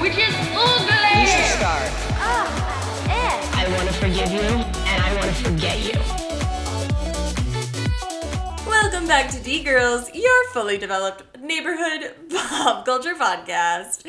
which is ugly. You should start. Oh. I want to forgive you, and I want to forget you. Welcome back to D Girls, your fully developed neighborhood pop culture podcast.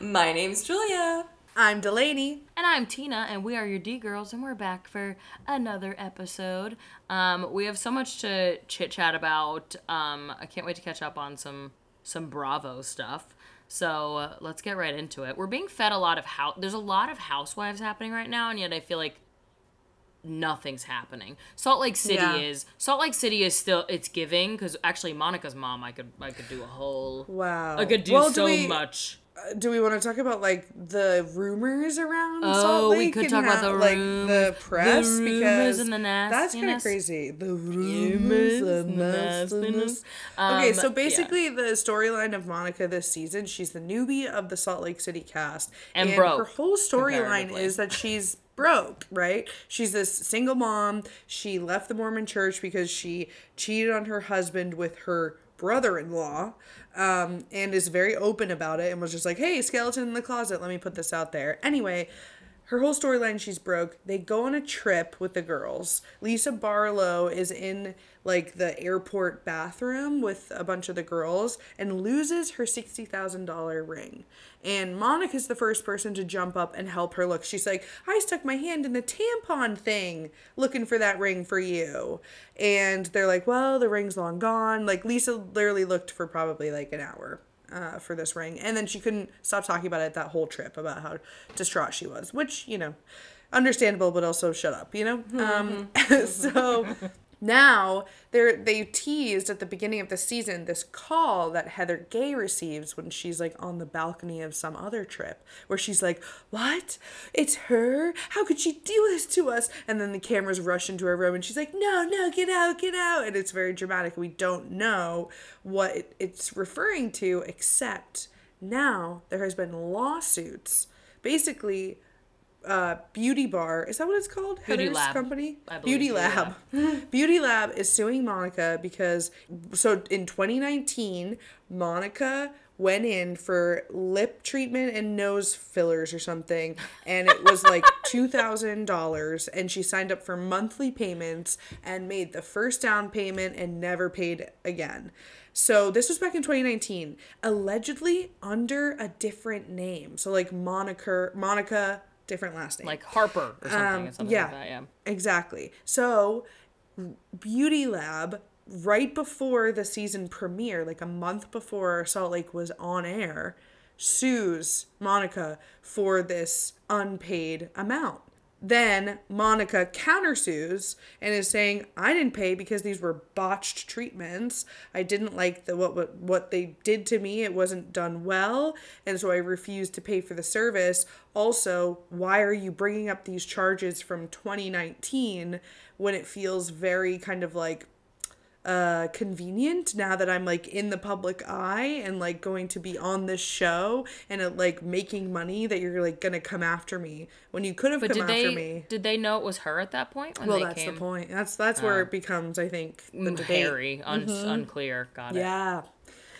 My name's Julia. I'm Delaney. And I'm Tina, and we are your D girls, and we're back for another episode. Um, we have so much to chit chat about. Um, I can't wait to catch up on some some Bravo stuff. So uh, let's get right into it. We're being fed a lot of house. There's a lot of housewives happening right now, and yet I feel like nothing's happening. Salt Lake City Yeah. is Salt Lake City is still it's giving because actually Monica's mom I could I could do a whole Wow. I could do Well, do so we- much. Do we want to talk about like the rumors around Oh, Salt we Lake could and talk about the like rumors- the press the rumors because and the that's kind of crazy. The Rumors rumors and and the nastiness. nastiness. okay, Um, so yeah. basically the storyline of Monica this season, she's the newbie of the Salt Lake City cast, And broke, her whole storyline is that she's broke, right? She's this single mom. She left the Mormon church because she cheated on her husband with her brother-in-law um, and is very open about it and was just like hey skeleton in the closet let me put this out there. Anyway her whole storyline she's broke. They go on a trip with the girls. Lisa barlow is in like the airport bathroom with a bunch of the girls and loses her $60000 ring. And monica's the first person to jump up and help her look. She's like i stuck my hand in the tampon thing looking for that ring for you. And they're like well the ring's long gone. Like lisa literally looked for probably like an hour uh, for this ring. And then she couldn't stop talking about it that whole trip about how distraught she was, which, you know, understandable, but also shut up, you know? Um, so now they're, they teased at the beginning of the season this call that Heather Gay receives when she's like on the balcony of some other trip, where she's like, What? It's her? How could she do this to us? And then the cameras rush into her room and she's like, No, no, get out, get out. And it's very dramatic. We don't know what it- it's referring to, except now there has been lawsuits. Basically, uh, Beauty Bar is that what it's called? Beauty Heather's Lab. company. I believe Beauty Beauty Lab. Beauty Lab is suing Monica because so in 2019, Monica went in for lip treatment and nose fillers or something and it was like $2000 and she signed up for monthly payments and made the first down payment and never paid again so this was back in 2019 allegedly under a different name so like monica monica different last name like Harper or something, Um, something yeah, like that. Yeah. exactly. So, Beauty Lab, right before the season premiere, like a month before Salt Lake was on air, sues Monica for this unpaid amount. Then Monica countersues and is saying, "I didn't pay because these were botched treatments. I didn't like the what what what they did to me. It wasn't done well, and so I refused to pay for the service. Also, why are you bringing up these charges from 2019 when it feels very kind of like uh convenient now that I'm like in the public eye and like going to be on this show and uh, like making money that you're like gonna come after me when you could have come did after they me. did they know it was her at that point when Well, that's came? the point. That's that's where it becomes, I think, the Mm, debate. Hairy, un- unclear. Got it. Yeah,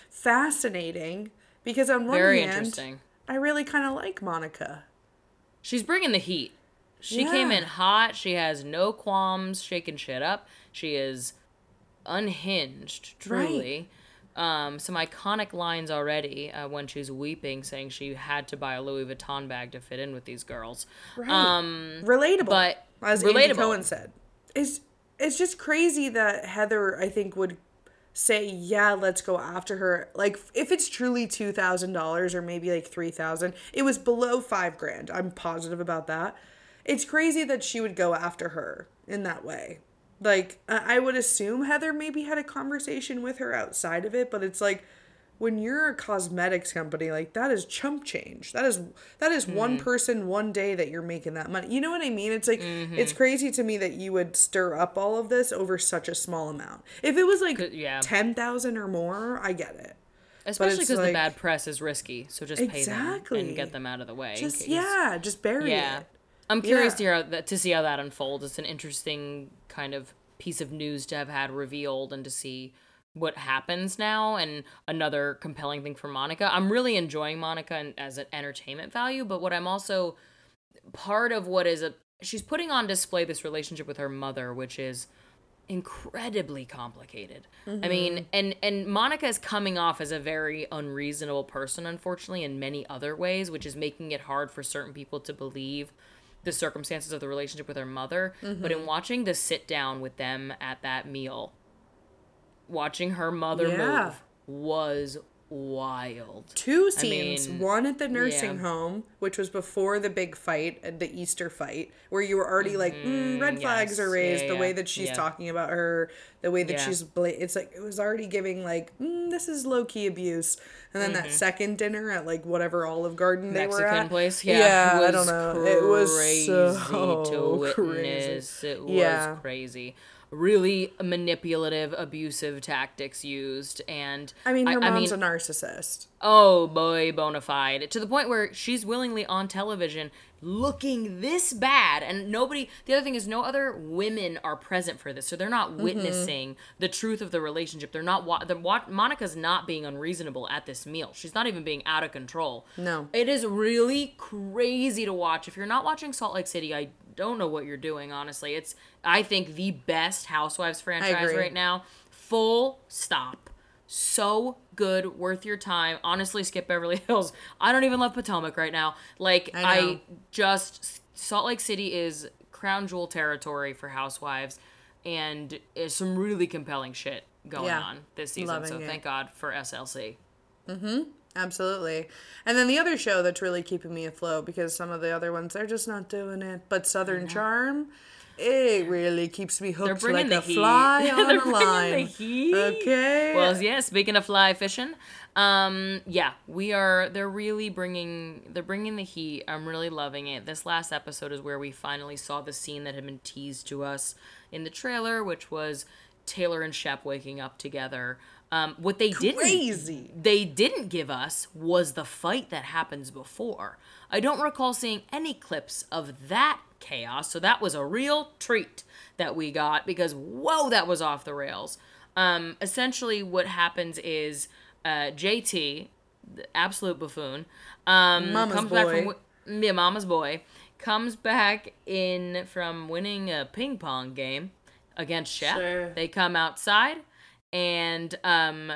fascinating because on one Very hand, interesting. I really kind of like Monica. She's bringing the heat. She came in hot. She has no qualms shaking shit up. She is unhinged, truly. Um, some iconic lines already uh, when she's weeping, saying she had to buy a Louis Vuitton bag to fit in with these girls. Um, relatable, but as Andy. Cohen said, it's it's just crazy that Heather, I think, would say, "Yeah, let's go after her." Like, if it's truly two thousand dollars or maybe like three thousand, it was below five grand. I'm positive about that. It's crazy that she would go after her in that way. Like, I would assume Heather maybe had a conversation with her outside of it, but it's like when you're a cosmetics company, like that is chump change. That is that is one Mm-hmm. person one day that you're making that money. You know what I mean? It's like Mm-hmm. it's crazy to me that you would stir up all of this over such a small amount. If it was like yeah. ten thousand or more, I get it. Especially because the bad press is risky. So just pay them Exactly. and get them out of the way. Just yeah, just bury Yeah. it. I'm curious Yeah. to hear how that, to see how that unfolds. It's an interesting kind of piece of news to have had revealed and to see what happens now and another compelling thing for Monica. I'm really enjoying Monica and- as an entertainment value, but what I'm also part of what is a she's putting on display this relationship with her mother, which is incredibly complicated. I mean, mm-hmm. and and Monica is coming off as a very unreasonable person unfortunately in many other ways, which is making it hard for certain people to believe the circumstances of the relationship with her mother. But in mm-hmm. watching the sit down with them at that meal, watching her mother Yeah. move was wild. Two I scenes. mean, one at the nursing yeah. home, which was before the big fight, uh, the Easter fight, where you were already like, mm, red flags are raised. Yeah, the yeah, way that she's talking about her, the way that she's, bla- it's like it was already giving like, mm, this is low key abuse. And then that second dinner at like whatever Olive Garden they were Mm-hmm. Mexican at, place, yeah, I don't know. It was crazy so to crazy. witness. It was crazy. Really manipulative, abusive tactics used, and I mean, her I mom's mean, a narcissist. Oh boy, bona fide. To the point where she's willingly on television looking this bad. And nobody, the other thing is, no other women are present for this. So they're not Mm-hmm. witnessing the truth of the relationship. They're not, wa- wa- Monica's not being unreasonable at this meal. She's not even being out of control. No. It is really crazy to watch. If you're not watching Salt Lake City, I don't know what you're doing, honestly. It's, I think, the best Housewives franchise right now. Full stop so good, worth your time. Honestly, skip Beverly Hills. I don't even love Potomac right now. Like I I, just Salt Lake City is crown jewel territory for housewives and is some really compelling shit going Yeah. on this season. Loving so it. thank God for SLC. Mm-hmm. Absolutely. And then the other show that's really keeping me afloat because some of the other ones they're just not doing it. But Southern Charm, it really keeps me hooked bringing like the a heat. fly on They're a line. the heat. Okay. Well, yeah. Speaking of fly fishing, um, yeah, we are. They're really bringing. They're bringing the heat. I'm really loving it. This last episode is where we finally saw the scene that had been teased to us in the trailer, which was Taylor and Shep waking up together. Um, what they didn't they didn't give us was the fight that happens before. I don't recall seeing any clips of that chaos, so that was a real treat that we got because whoa, that was off the rails. Um, essentially, what happens is uh, JT, the absolute buffoon, um, Mama's comes back from yeah, Mama's boy, comes back in from winning a ping pong game against Shep. Sure. They come outside and um,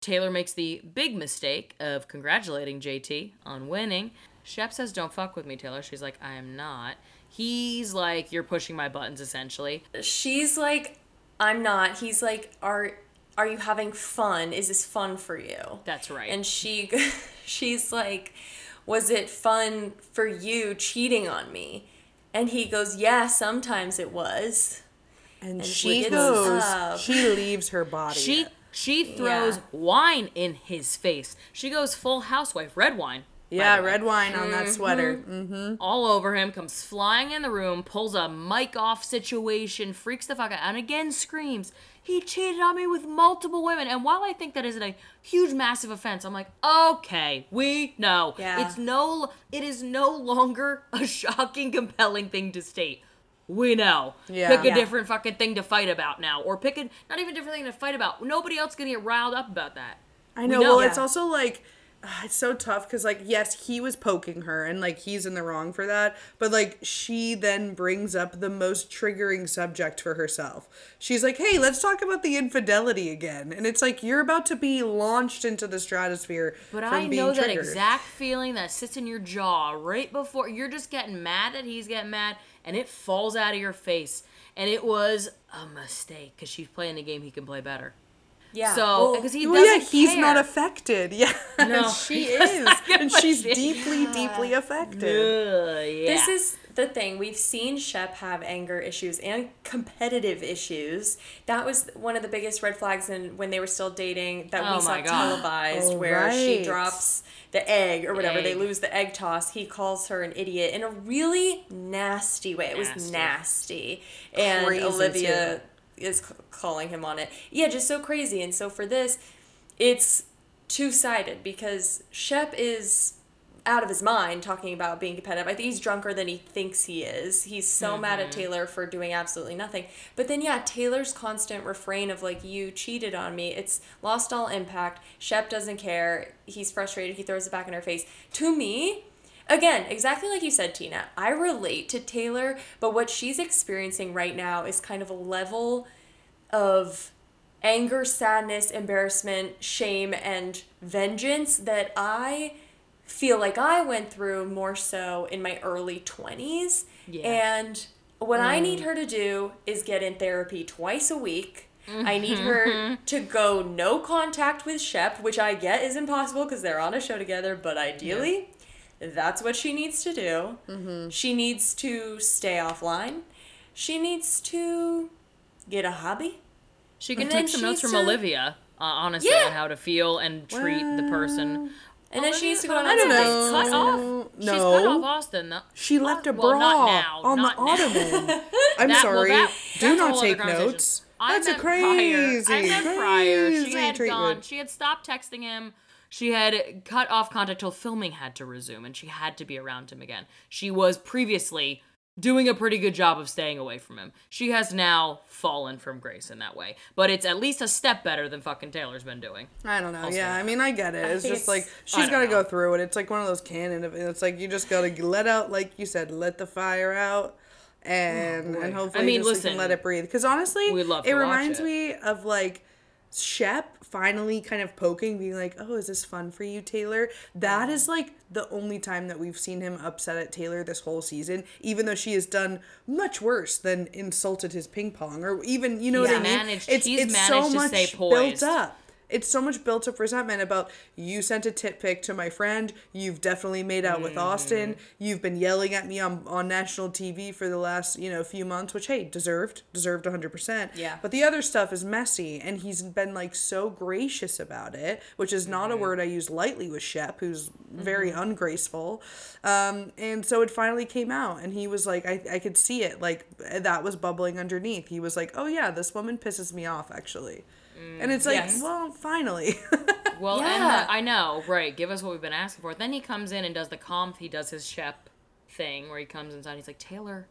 Taylor makes the big mistake of congratulating JT on winning. Shep says, Don't fuck with me, Taylor. She's like, I am not. He's like, You're pushing my buttons, essentially. She's like, I'm not. He's like, are are you having fun? Is this fun for you? That's right. And she she's like, was it fun for you cheating on me? And he goes, yeah, sometimes it was. and, she she gets goes, up. she leaves her body. she she throws Yeah. wine in his face. She goes full housewife, red wine. Yeah, red wine on Mm-hmm. that sweater. Mm. all over him, comes flying in the room, pulls a mic off situation, freaks the fuck out, and again screams, He cheated on me with multiple women. And while I think that isn't a huge, massive offense, I'm like, okay, we know. Yeah. It's no it is no longer a shocking, compelling thing to state. We know. Yeah. Pick a Yeah. different fucking thing to fight about now. Or pick a not even different thing to fight about. Nobody else gonna get riled up about that. I know. know. Well, it's also like it's so tough because like yes, he was poking her and like he's in the wrong for that, but like she then brings up the most triggering subject for herself. She's like, "Hey, let's talk about the infidelity again," and it's like you're about to be launched into the stratosphere. But from I being know that exact feeling that sits in your jaw right before you're just getting mad that he's getting mad and it falls out of your face. And it was a mistake because she's playing the game he can play better. Yeah. So, well, because he Well, doesn't yeah, he's not affected. Yeah, No, she is, and she's deeply, deeply affected. Ugh, yeah. This is the thing. We've seen Shep have anger issues and competitive issues. That was one of the biggest red flags in when they were still dating that Oh we saw God. televised Oh, where she drops the egg or whatever. They lose the egg toss. He calls her an idiot in a really nasty way. It was Nasty. nasty. And Crazy, Olivia too. is calling him on it. Yeah, just so crazy. And so for this, it's two sided because Shep is out of his mind talking about being competitive. I think he's drunker than he thinks he is. He's so mad Mm-hmm. at Taylor for doing absolutely nothing. But then yeah, Taylor's constant refrain of like you cheated on me. It's lost all impact. Shep doesn't care. He's frustrated. He throws it back in her face. To me, again, exactly like you said, Tina, I relate to Taylor, but what she's experiencing right now is kind of a level of anger, sadness, embarrassment, shame, and vengeance that I feel like I went through more so in my early 20s. Yeah. And what I need mm. her to do is get in therapy twice a week. I need her mm-hmm. to go no contact with Shep, which I get is impossible because they're on a show together, but ideally, that's what she needs to do. Mm-hmm. She needs to stay offline. She needs to get a hobby. She can take some notes from to- Olivia, uh, honestly, Yeah. on how to feel and treat the person. And then she needs to go on I don't some know. dates. Cut off. No. She's cut off Austin. though. She left a Well, bra not now, on the ottoman. I'm That- well, sorry. that- Do not take notes. That's a prior. crazy, I meant prior. She had treatment. gone. She had stopped texting him. She had cut off contact till filming had to resume, and she had to be around him again. She was previously doing a pretty good job of staying away from him. She has now fallen from grace in that way, but it's at least a step better than fucking Taylor's been doing. I don't know. Also- Yeah, I mean, I get it. It's think just like I she's don't got to go through it. It's like one of those canon of. It's like you just got to let out, like you said, let the fire out, and oh, and hopefully I mean, just like, listen, let it breathe. Because honestly, we'd love it to reminds it. me of like. Shep finally kind of poking, being like, "Oh, is this fun for you, Taylor?" That is like the only time that we've seen him upset at Taylor this whole season. Even though she has done much worse than insulted his ping pong, or even you know what I mean. managed- it's it's managed so to much stay built up it's so much built up resentment about you sent a tit pic to my friend. You've definitely made out with austin. Mm-hmm. you've been yelling at me on, on national tv for the last you know few months which hey deserved deserved 100% Yeah. but the other stuff is messy and he's been like so gracious about it which is not a Mm-hmm. word i use lightly with shep who's very ungraceful. Um, and so it finally came out and he was like I, I could see it like that was bubbling underneath. He was like oh yeah this woman pisses me off actually and it's like, Yes. well, finally. Well, and the, I know, right? Give us what we've been asking for. Then he comes in and does the comp. He does his Shep thing where he comes inside. He's like, Taylor,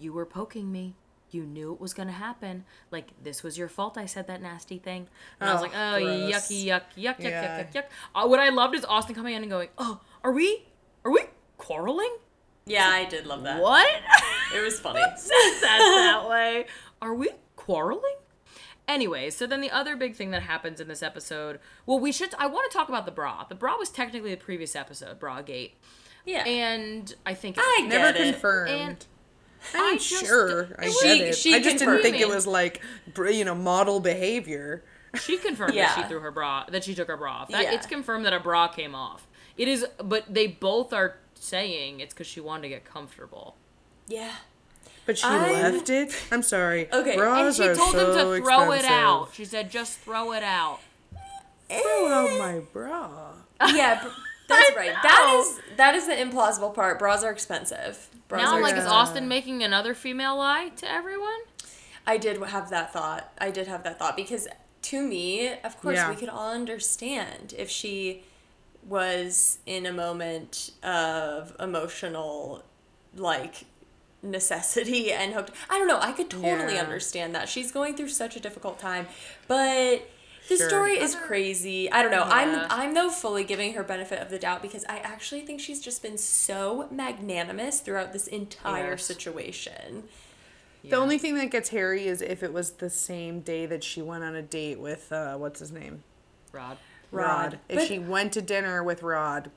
you were poking me. You knew it was gonna happen. Like this was your fault. I said that nasty thing. And I was Oh, like, oh, gross. yucky, yuck, yuck, yuck, Yeah. yuck, yuck, yuck. Uh, what I loved is Austin coming in and going, oh, are we, are we quarreling? Yeah, I did love that. What? It was funny. says that that way. Are we quarreling? Anyway, so then the other big thing that happens in this episode, well, we should. I want to talk about the bra. The bra was technically the previous episode, Bra Gate, Yeah. and I think I Never it. confirmed. And I'm I just- sure, I get it. she I just didn't think it was like, you know, model behavior. she confirmed that she threw her bra, that she took her bra off. That, Yeah. It's confirmed that a bra came off. It is, but they both are saying it's because she wanted to get comfortable. yeah. But she I'm- left it. I'm sorry. Okay, and Bras And she are told so them to throw it out. She said, just throw it out. Throw out my bra. Yeah, that's right. That is that is the implausible part. Bras are expensive. Bras Now, are like, is. Austin making another female lie to everyone? I did have that thought. I did have that thought because to me, of course, Yeah. we could all understand if she was in a moment of emotional, like, necessity and hooked. I don't know. I could totally Yeah. understand that. She's going through such a difficult time, but. The Sure. story is crazy. I don't know. Yeah. I'm I'm though fully giving her benefit of the doubt because I actually think she's just been so magnanimous throughout this entire Yes. situation. The only thing that gets hairy is if it was the same day that she went on a date with uh, what's his name, Rod. Rod. Rod. If But- she went to dinner with Rod,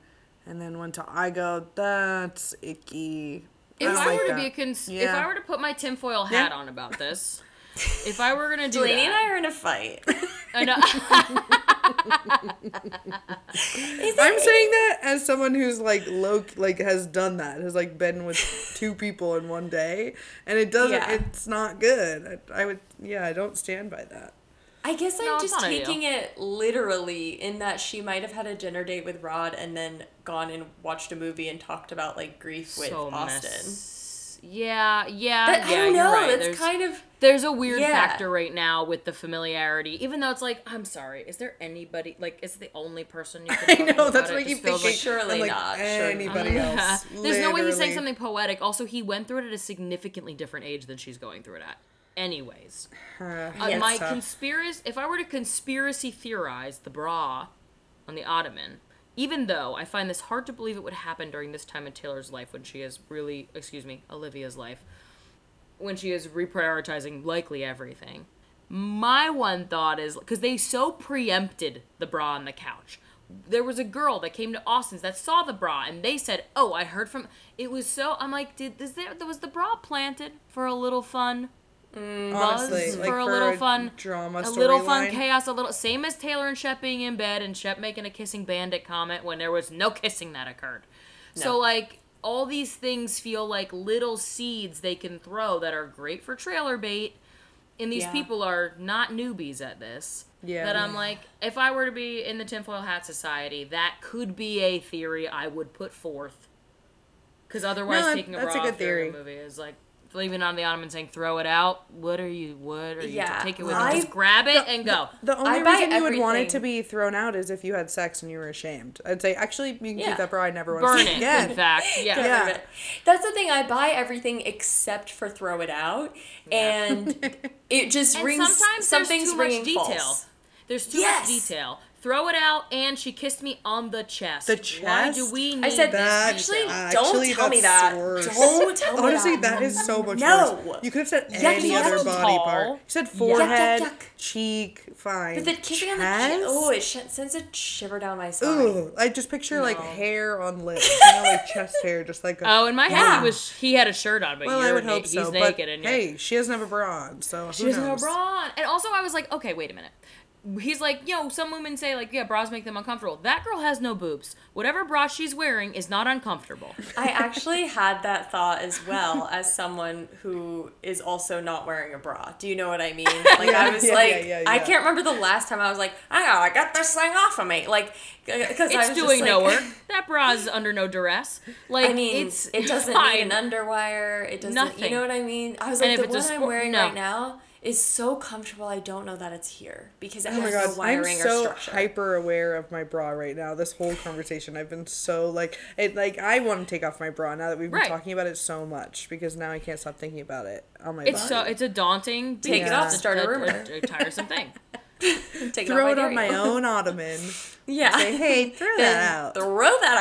and then went to, I go, that's icky. I If don't I, like were to that. be a cons- if I were to put my tinfoil hat Yeah. on about this, if I were gonna do Delaney and I that, are in a fight. I know- I'm saying that as someone who's like low, like has done that, has like been with two people in one day, and it doesn't. Yeah. It's not good. I, I would, yeah, I don't stand by that. I guess No, I'm just not ideal. taking it literally in that she might have had a dinner date with Rod and then gone and watched a movie and talked about like grief with so Austin. messy. Yeah, yeah, But yeah. I don't you're know. right. That's There's, kind of there's a weird Yeah. factor right now with the familiarity. Even though it's like, I'm sorry, is there anybody like is the only person you can I talk know about that's it what I just keep thinking. like- Surely like, not, Anybody Yeah. else? There's no way he's saying something poetic. Also, he went through it at a significantly different age than she's going through it at. Anyways, Uh, uh, Yes. my conspiracy. If I were to conspiracy theorize the bra on the ottoman, even though I find this hard to believe it would happen during this time in Taylor's life when she is really, excuse me, Olivia's life, when she is reprioritizing likely everything. My one thought is because they so preempted the bra on the couch. There was a girl that came to Austin's that saw the bra and they said, "Oh, I heard from." It was so. I'm like, did is there was the bra planted for a little fun? Mm, Honestly, buzz like for a little fun drama, a little fun storyline. chaos, a little same as Taylor and Shep being in bed and Shep making a kissing bandit comment when there was no kissing that occurred. So like all these things feel like little seeds they can throw that are great for trailer bait. And these Yeah. people are not newbies at this. Yeah. That I'm like, if I were to be in the Tinfoil Hat Society, that could be a theory I would put forth. Because otherwise, No, taking a that's a good theory. movie is like leaving it on the ottoman saying throw it out. What are you? What are you? Yeah, take it with I- you. Just grab it and go. The only I reason you would want it to be thrown out is if you had sex and you were ashamed. I'd say, actually, you can Yeah. keep that bra. I never want Burn to see it. it again. In fact, yeah. Yeah. That's the thing. I buy everything except for throw it out, and it just And rings. sometimes something's there's too much detail. false. There's too Yes. much detail. Throw it out, and she kissed me on the chest. The chest. Why do we need I said, this actually, detail? don't Actually, tell me that. worse. Don't tell me that. Honestly, that. that is so much No. worse. You could have said Yeah, any other body tall. part. You said Yuck, forehead, yuck, yuck. cheek, fine. But the kissing on the Chest? chin, oh, it sh- sends a shiver down my spine. Ooh, I just picture like hair on lips, you know, like chest hair, just like. A, Oh, in my head, Yeah. he was he had a shirt on, but well, you're I would na- hope he's so. naked but and hey, she doesn't have a bra on, so She who doesn't have a bra on. And also, I was like, okay, wait a minute. He's like, you know, some women say like, yeah, bras make them uncomfortable. That girl has no boobs. Whatever bra she's wearing is not uncomfortable. I actually had that thought as well as someone who is also not wearing a bra. Do you know what I mean? Like I was yeah, like, yeah, yeah, I can't remember the last time I was like, ah, I gotta get this thing off of me. Like, uh, because It's doing no work. That bra's under no duress. Like I mean, it's it doesn't fine. need an underwire. It doesn't. Nothing. You know what I mean? I was And like, if the one I'm wearing no. right now is so comfortable. I don't know that it's here because it Oh my has god, no I'm wiring or so structure. hyper aware of my bra right now. This whole conversation, I've been so like, it like I want to take off my bra now that we've been Right. talking about it so much because now I can't stop thinking about it on my It's so it's a daunting. Take it off, beast, start a a, rumor. a tiresome thing. Take Throw it off on my own ottoman. Yeah. Say, hey, throw Then that out. Throw that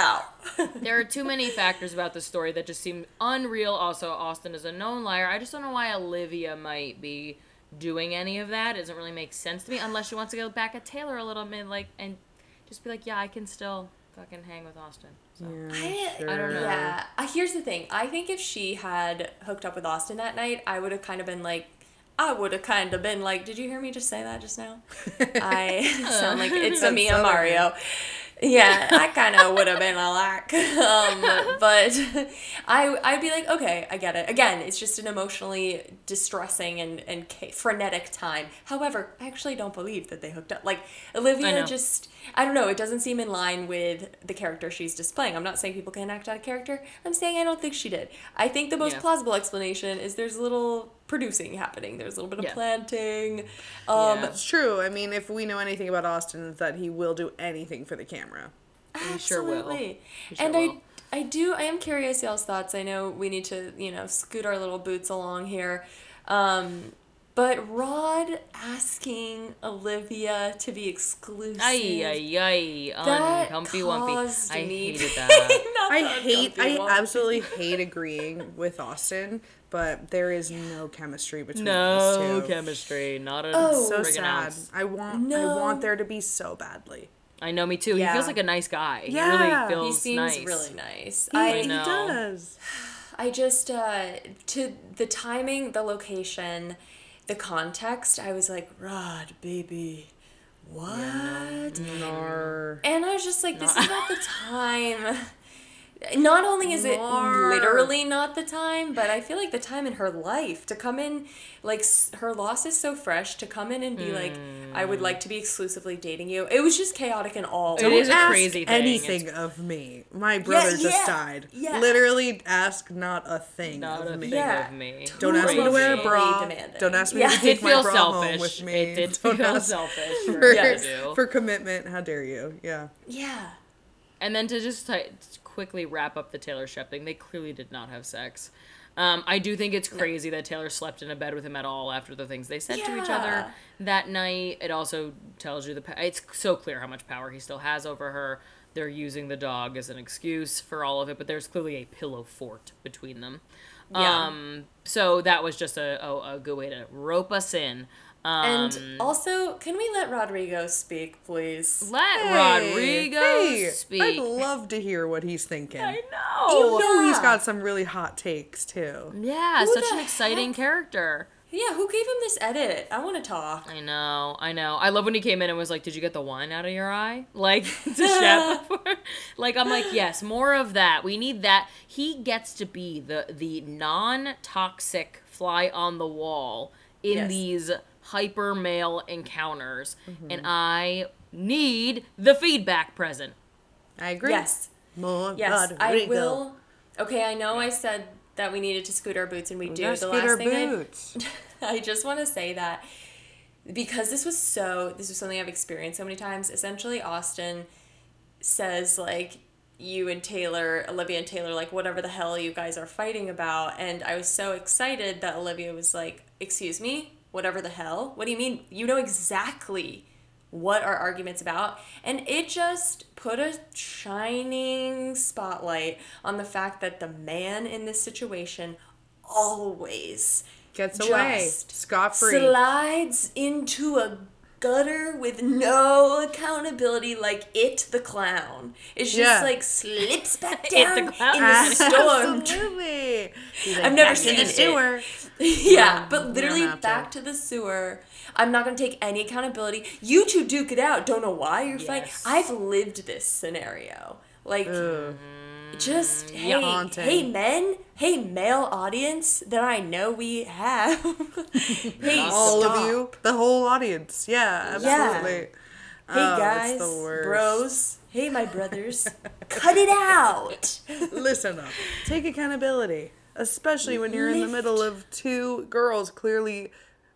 out. There are too many factors about the story that just seem unreal. Also, Austin is a known liar. I just don't know why Olivia might be doing any of that. It doesn't really make sense to me unless she wants to go back at Taylor a little bit, like and just be like, yeah, I can still fucking hang with Austin. So. I, sure. I don't know. Yeah. Uh, here's the thing. I think if she had hooked up with Austin that night, I would have kind of been like, I would have kind of been like, did you hear me just say that just now? I sound like it's a That's Mia southern. Mario. Yeah, I kind of would have been a lack. Um, but I, I'd be like, okay, I get it. Again, it's just an emotionally distressing and, and frenetic time. However, I actually don't believe that they hooked up. Like, Olivia know. just, I don't know, it doesn't seem in line with the character she's displaying. I'm not saying people can act out of character. I'm saying I don't think she did. I think the most Yeah. plausible explanation is there's a little producing happening. There's a little bit of Yeah. planting. Um, Yeah. It's true. I mean, if we know anything about Austin, it's that he will do anything for the camera. He sure will. Absolutely. Sure and will. I I do I am curious y'all's thoughts. I know we need to, you know, scoot our little boots along here. Um but Rod asking Olivia to be exclusive. Ay, ay, ay. that Uncomfy wumpy. I hated that. I hate, I absolutely hate agreeing with Austin, but there is no chemistry between no these two. chemistry. Not a Oh. So sad. ounce. I want, I want there to be so badly. I know, me too. He feels like a nice guy. He Yeah. really He feels He seems nice. really nice. He, I he does. I just uh to the timing, the location, the context, I was like, Rod, baby, what? Nar. And I was just like, this is not the time. Not only is it More. literally not the time, but I feel like the time in her life to come in, like s- her loss is so fresh to come in and be like, I would like hmm. to be exclusively dating you. It was just chaotic and all. It is a ask crazy thing. anything It's- of me. My brother just yeah, died. yeah. Literally ask not a thing Not of a me. thing Yeah. of me. Don't ask me to wear a bra. demanding. Don't ask me Yeah. to It take my bra selfish. home with me. It did Don't feel ask selfish for, for, yeah. to do. for commitment. How dare you? Yeah. yeah. And then to just t- quickly wrap up the Taylor Shep thing, they clearly did not have sex. Um, I do think it's crazy that Taylor slept in a bed with him at all after the things they said to each other that night. It also tells you the it's so clear how much power he still has over her. They're using the dog as an excuse for all of it, but there's clearly a pillow fort between them. Yeah. Um, so that was just a, a, a good way to rope us in. Um, And also, can we let Rodrigo speak, please? let Hey, Rodrigo hey, speak. I'd love to hear what he's thinking. I know. You know. know he's Yeah. got some really hot takes too. Yeah, Who such an exciting heck? character. Yeah, who gave him this edit? I want to talk. I know, I know. I love when he came in and was like, "Did you get the wine out of your eye?" Like to Shep. like I'm like, yes, more of that. We need that. He gets to be the the non toxic fly on the wall in Yes. these hyper male encounters, Mm-hmm. and I need the feedback present. I agree. Yes. More Yes, I will. Okay, I know I said that we needed to scoot our boots, and we, do. The scoot our last thing I boots. I just want to say that because this was so this was something I've experienced so many times. Essentially, Austin says like you and Taylor, Olivia and Taylor, like whatever the hell you guys are fighting about, and I was so excited that Olivia was like, "Excuse me, whatever the hell? What do you mean? You know exactly." What our argument's about, and it just put a shining spotlight on the fact that the man in this situation always Gets away scot free. slides into a gutter with no accountability like it the clown. It just Yeah. like slips back down the in the storm. Absolutely. I've never Back seen the sewer. yeah but literally have to. back to the sewer. I'm not going to take any accountability. You two duke it out. Don't know why you're fighting. I've lived this scenario. Like mm-hmm. Just hey haunting. hey men hey male audience that i know we have hey All stop. of you, the whole audience. Yeah, Yeah. absolutely. Hey Oh, guys, bros. Hey my brothers. Cut it out. Listen up. Take accountability, especially when you're in the middle of two girls. Clearly,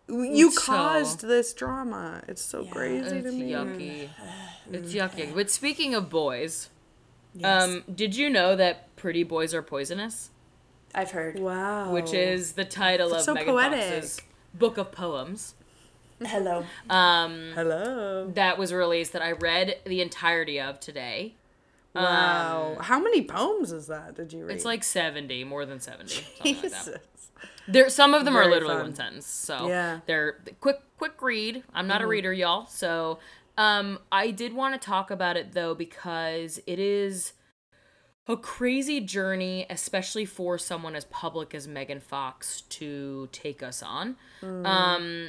you So- caused this drama. It's so crazy It's to me. yucky. It's yucky. But speaking of boys, Yes. um, did you know that pretty boys are poisonous? I've heard. Wow. Which is the title That's of so Megan poetic. Fox's book of poems Hello. Um, hello. that was released that I read the entirety of today. Wow. Um, How many poems is that? Did you read? It's like 70, more than 70. something like. Jesus. There, some of them are literally fun. one sentence. So Yeah. they're quick, quick read. I'm not a mm-hmm. reader, y'all. So um, I did want to talk about it though because it is a crazy journey, especially for someone as public as Megan Fox to take us on. Um,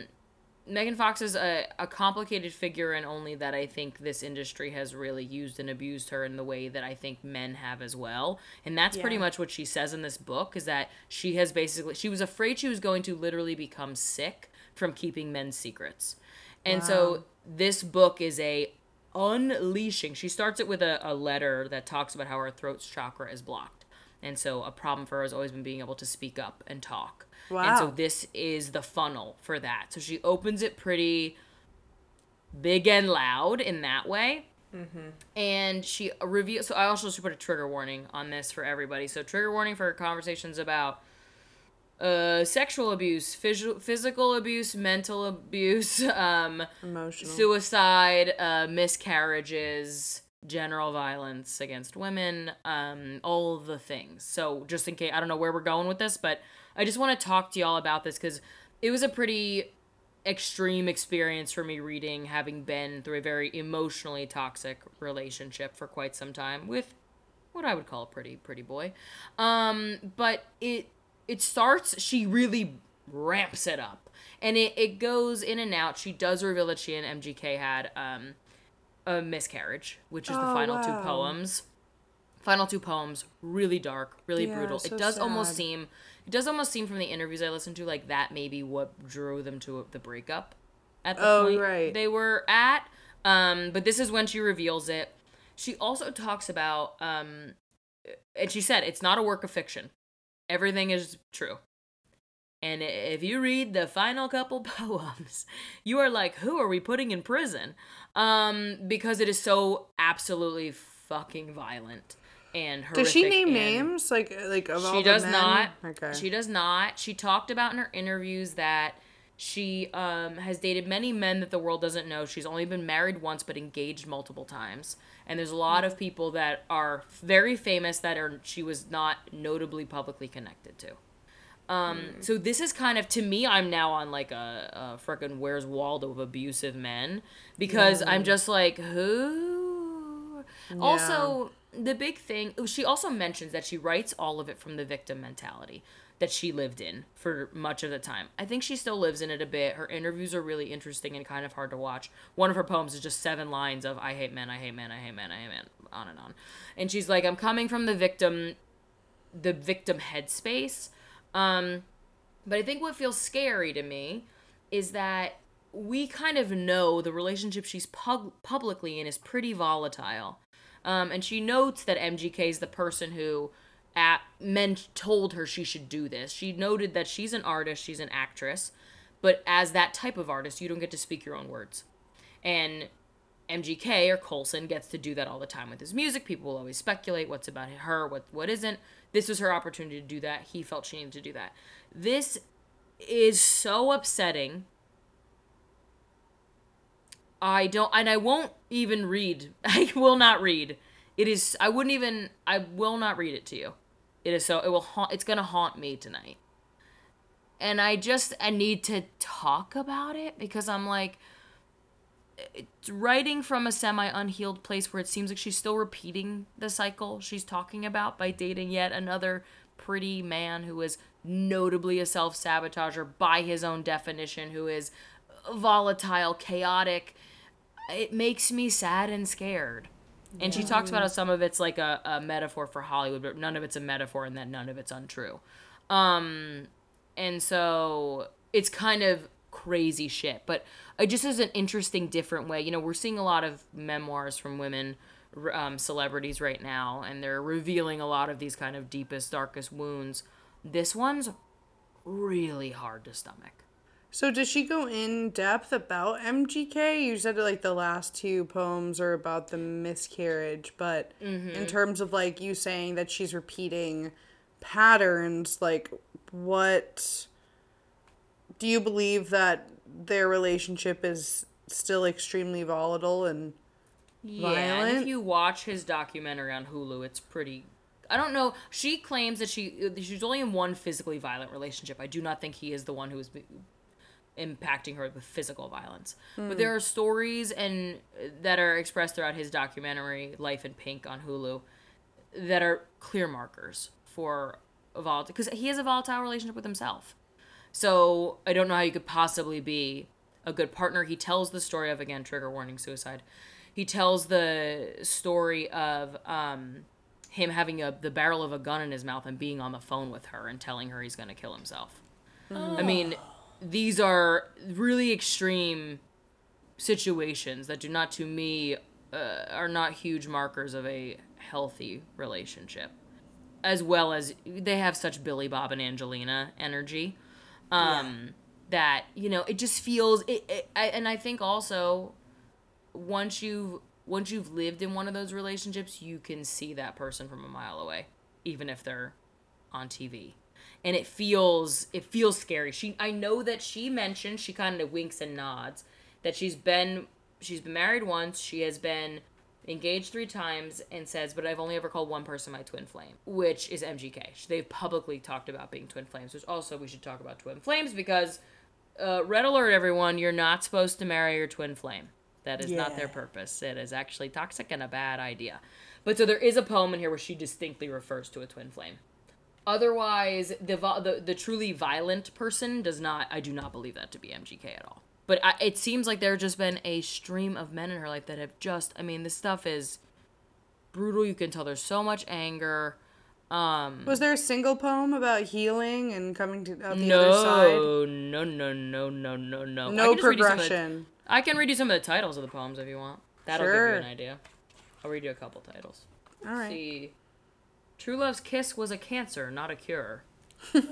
Megan Fox is a, a complicated figure, and only that I think this industry has really used and abused her in the way that I think men have as well. And that's pretty much what she says in this book is that she has basically, she was afraid she was going to literally become sick from keeping men's secrets. And so this book is a unleashing. She starts it with a, a letter that talks about how her throat chakra is blocked. And so a problem for her has always been being able to speak up and talk. Wow. And so this is the funnel for that. So she opens it pretty big and loud in that way. Mm-hmm. And she reveals. So I also should put a trigger warning on this for everybody. So trigger warning for conversations about uh, sexual abuse, phys- physical abuse, mental abuse, um, Emotional. suicide, uh, miscarriages, general violence against women, um, all the things. So, just in case, I don't know where we're going with this, but I just want to talk to y'all about this because it was a pretty extreme experience for me reading, having been through a very emotionally toxic relationship for quite some time with what I would call a pretty pretty boy. Um, but it it starts she really ramps it up. And it, it goes in and out. She does reveal that she and MGK had um a miscarriage, which is the Oh, final two poems. Final two poems, really dark, really Yeah, brutal. so it does almost seem it does almost seem from the interviews I listened to like that maybe what drew them to the breakup at the Oh, point right. they were at. Um, but this is when she reveals it. She also talks about um, and she said it's not a work of fiction. Everything is true. And if you read the final couple poems, you are like, who are we putting in prison? Um, because it is so absolutely fucking violent and horrific. Does she name names like like of all She the does not. Okay. She does not. She talked about in her interviews that she um, has dated many men that the world doesn't know. She's only been married once, but engaged multiple times. And there's a lot of people that are very famous that are she was not notably publicly connected to. Um, so this is kind of to me, I'm now on like a, a frickin' Where's Waldo of abusive men. Because I'm just like who. Also, the big thing she also mentions that she writes all of it from the victim mentality that she lived in for much of the time. I think she still lives in it a bit. Her interviews are really interesting and kind of hard to watch. One of her poems is just seven lines of I hate men, I hate men, I hate men, I hate men, on and on. And she's like, I'm coming from the victim the victim headspace. Um, but I think what feels scary to me is that we kind of know the relationship she's pub- publicly in is pretty volatile. Um, and she notes that MGK is the person who at men told her she should do this. She noted that she's an artist, she's an actress, but as that type of artist, you don't get to speak your own words. And MGK or Colson gets to do that all the time with his music. People will always speculate what's about her, what what isn't. This was her opportunity to do that. He felt she needed to do that. This is so upsetting. I don't and I won't even read. I will not read. It is I wouldn't even I will not read it to you. It is so it will haunt it's to haunt me tonight. And I just I need to talk about it because I'm like writing from a semi unhealed place where it seems like she's still repeating the cycle she's talking about by dating yet another pretty man who is notably a self sabotager by his own definition, who is volatile, chaotic. It makes me sad and scared. And she talks about how some of it's like a, a metaphor for Hollywood, but none of it's a metaphor and that none of it's untrue. Um, and so it's kind of crazy shit but it just is an interesting different way you know we're seeing a lot of memoirs from women um, celebrities right now and they're revealing a lot of these kind of deepest darkest wounds. This one's really hard to stomach So does she go in depth about MGK? You said like the last two poems are about the miscarriage, but Mm-hmm. in terms of like you saying that she's repeating patterns, like what do you believe that their relationship is still extremely volatile and Yeah, and violent? if you watch his documentary on Hulu, it's pretty. I don't know. She claims that she she's only in one physically violent relationship. I do not think he is the one who is impacting her with physical violence. But there are stories and that are expressed throughout his documentary Life in Pink on Hulu that are clear markers for a volatile because he has a volatile relationship with himself. So I don't know how you could possibly be a good partner. He tells the story of again trigger warning suicide. He tells the story of um, him having a the barrel of a gun in his mouth and being on the phone with her and telling her he's going to kill himself. I mean, these are really extreme situations that do not, to me, uh, are not huge markers of a healthy relationship. As well as they have such Billy Bob and Angelina energy um that you know it just feels it, it I, and i think also once you've once you've lived in one of those relationships you can see that person from a mile away even if they're on tv and it feels it feels scary. She i know that she mentioned she kind of winks and nods that she's been she's been married once she has been engaged three times and says but i've only ever called one person my twin flame which is mgk they've publicly talked about being twin flames which also we should talk about twin flames because uh, red alert everyone you're not supposed to marry your twin flame. That is not their purpose. It is actually toxic and a bad idea. But so there is a poem in here where she distinctly refers to a twin flame otherwise the, the the truly violent person does not i do not believe that to be mgk at all but I, it seems like there just been a stream of men in her life that have just i mean this stuff is brutal. You can tell there's so much anger. Um, Was there a single poem about healing and coming to out the other side? no, no, no, no, no, no, no. I No can just read you some of the- progression. I can read you some of the titles of the poems if you want. That'll give you an idea. I'll read you a couple titles. All right. See, True Love's kiss was a cancer, not a cure.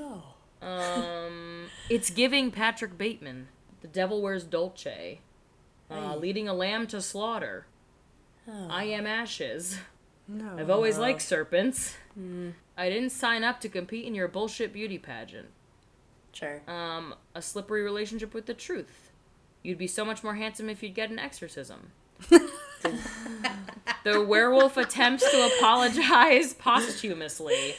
Um, it's giving Patrick Bateman. The Devil Wears Dolce. Uh, leading a lamb to slaughter. I am ashes. No. I've always liked serpents. I didn't sign up to compete in your bullshit beauty pageant. Sure. Um, a slippery relationship with the truth. You'd be so much more handsome if you'd get an exorcism. the werewolf attempts to apologize posthumously.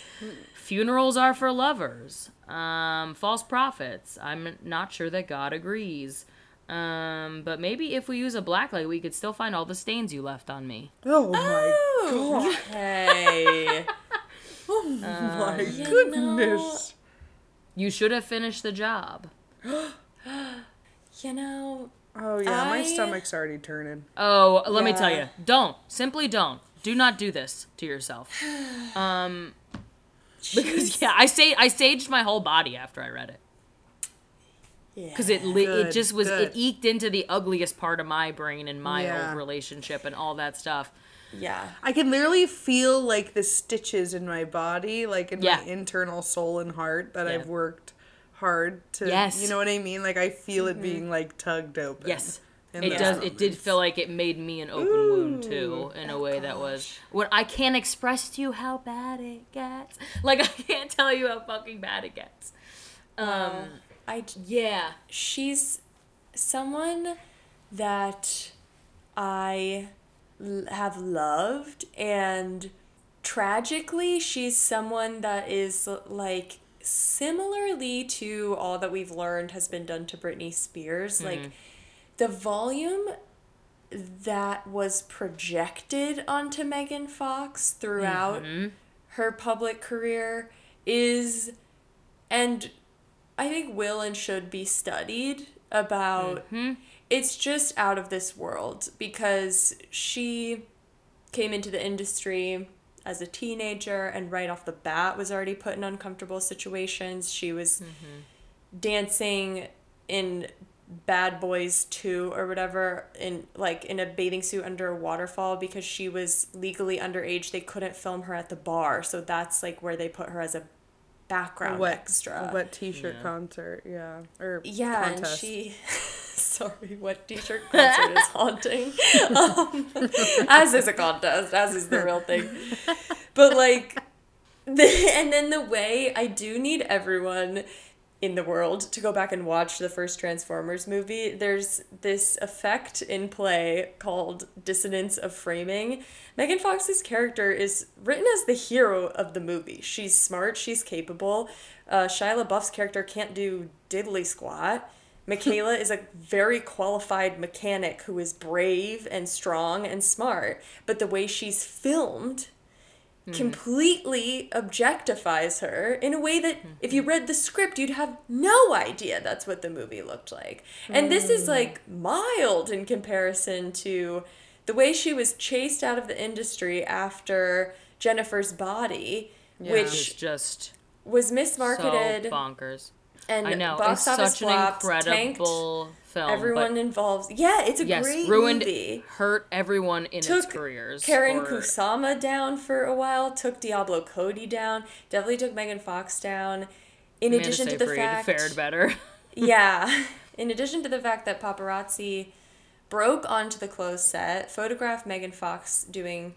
Funerals are for lovers. Um, false prophets. I'm not sure that God agrees. Um, but maybe if we use a blacklight, we could still find all the stains you left on me. Oh my god. Hey. my you goodness. You should have finished the job. you know, Oh yeah, my I- stomach's already turning. Oh, let me tell Yeah. you. Don't. Simply don't. Do not do this to yourself. Um because yeah, I say I saged my whole body after I read it. yeah. Cuz it li- it Good, just was good. it eked into the ugliest part of my brain and my Yeah. old relationship and all that stuff. yeah. I can literally feel like the stitches in my body, like in Yeah. my internal soul and heart that Yeah. I've worked hard to Yes. you know what I mean? Like I feel it being like tugged open. Yes. It those does it did feel like it made me an open wound too in a way that was what I can't express to you how bad it gets. Like I can't tell you how fucking bad it gets. Um I yeah. she's someone that I have loved and tragically she's someone that is like similarly to all that we've learned has been done to Britney Spears mm-hmm. like the volume that was projected onto Megan Fox throughout mm-hmm. her public career is and I think will and should be studied about mm-hmm. it's just out of this world because she came into the industry as a teenager and right off the bat was already put in uncomfortable situations. She was mm-hmm. dancing in Bad Boys 2 or whatever in like in a bathing suit under a waterfall because she was legally underage. They couldn't film her at the bar. So that's like where they put her as a background wet extra. What t-shirt concert, yeah. Or Yeah, contest. and she. Sorry, what t-shirt concert is haunting? Um, as is a contest, as is the real thing. But like, the, and then the way I do need everyone in the world to go back and watch the first Transformers movie. There's this effect in play called dissonance of framing. Megan Fox's character is written as the hero of the movie. She's smart, she's capable. Uh, Shia LaBeouf's character can't do diddly squat. Mikaela is a very qualified mechanic who is brave and strong and smart, but the way she's filmed mm-hmm. completely objectifies her in a way that if you mm-hmm. read the script you'd have no idea that's what the movie looked like. And this is mm-hmm. like mild in comparison to the way she was chased out of the industry after Jennifer's body, It's which just was so mismarketed bonkers. And I know box it's office such an flopped, tanked incredible film. everyone involved. Yeah, it's a yes, great ruined, movie. hurt everyone in Took its careers. Karyn or- Kusama down for a while, took Diablo Cody down, definitely took Megan Fox down. In Amanda addition to the Seyfried fact, fared better. yeah, in addition to the fact that paparazzi broke onto the closed set, photographed Megan Fox doing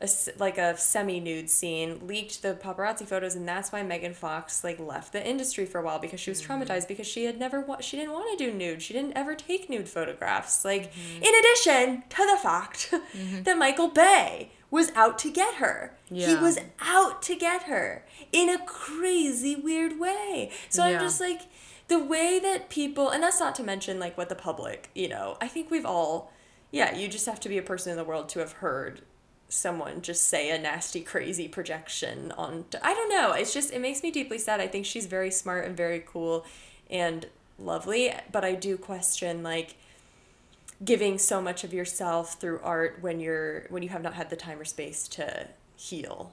a like a semi-nude scene, leaked the paparazzi photos, and that's why Megan Fox like left the industry for a while because she was mm-hmm. traumatized because she had never wa- she didn't want to do nude. She didn't ever take nude photographs. Like mm-hmm. in addition to the fact mm-hmm. that Michael Bay was out to get her. He was out to get her in a crazy weird way. So I'm just like the way that people and that's not to mention like what the public, you know, I think we've all yeah, you just have to be a person in the world to have heard someone just say a nasty crazy projection on I don't know. It's just it makes me deeply sad. I think she's very smart and very cool and lovely, but I do question like giving so much of yourself through art when you're when you have not had the time or space to heal.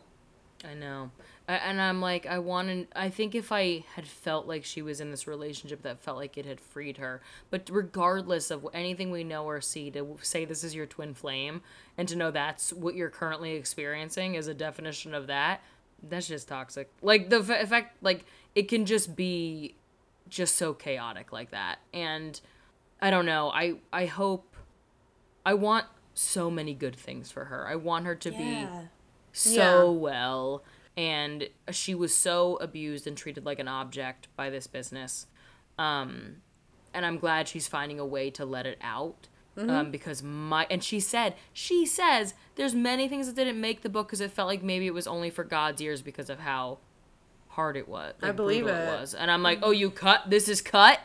I know. And I'm like, I want to. I think if I had felt like she was in this relationship that felt like it had freed her, but regardless of anything we know or see, to say this is your twin flame and to know that's what you're currently experiencing is a definition of that, that's just toxic. Like the f- effect, like it can just be just so chaotic like that. And I don't know. I I hope. I want so many good things for her. I want her to be so well and she was so abused and treated like an object by this business um and i'm glad she's finding a way to let it out um because my and she said she says there's many things that didn't make the book because it felt like maybe it was only for god's ears because of how hard it was like, believe brutal it. was. And i'm like oh you cut? This is cut?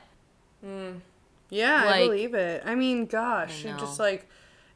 Yeah, I believe it. I mean, gosh, I it just like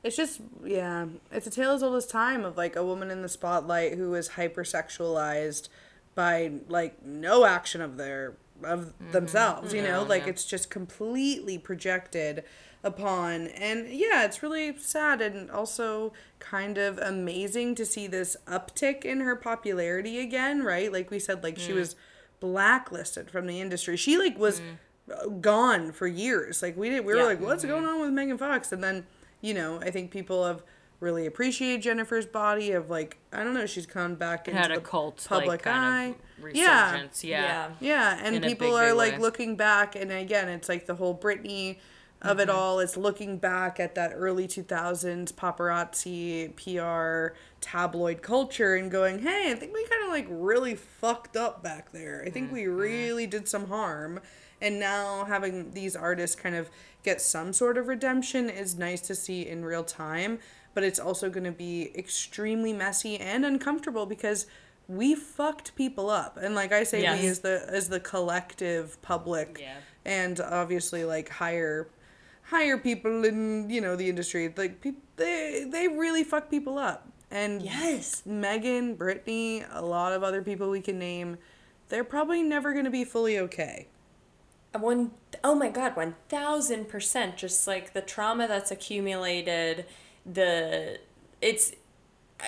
it's just yeah, it's a tale as old as time of like a woman in the spotlight who is hypersexualized by like no action of their of mm-hmm. themselves, you know? Like yeah. it's just completely projected upon and yeah, it's really sad and also kind of amazing to see this uptick in her popularity again, right? Like we said like she mm. was blacklisted from the industry. She like was mm. gone for years. Like we did, we were Yeah. like, what's mm-hmm. going on with Megan Fox? And then, you know, I think people have really appreciated Jennifer's body. Of like, I don't know, she's come back into had a the cult public like kind eye. of yeah, resurgence yeah, Yeah. yeah, and In a people big, are big like way. looking back, and again, it's like the whole Britney of it mm-hmm. all. It's looking back at that early 2000s paparazzi, PR, tabloid culture and going, hey, I think we kind of like really fucked up back there. I think mm-hmm. we mm-hmm. really did some harm. And now having these artists kind of get some sort of redemption is nice to see in real time, but it's also going to be extremely messy and uncomfortable because we fucked people up. And like I say, Yes. we as the as the collective public Yeah. and obviously like higher higher people in you know the industry like pe- they they really fuck people up and Yes. megan Britney a lot of other people we can name they're probably never going to be fully okay One, oh my god, one thousand percent. Just like the trauma that's accumulated, the it's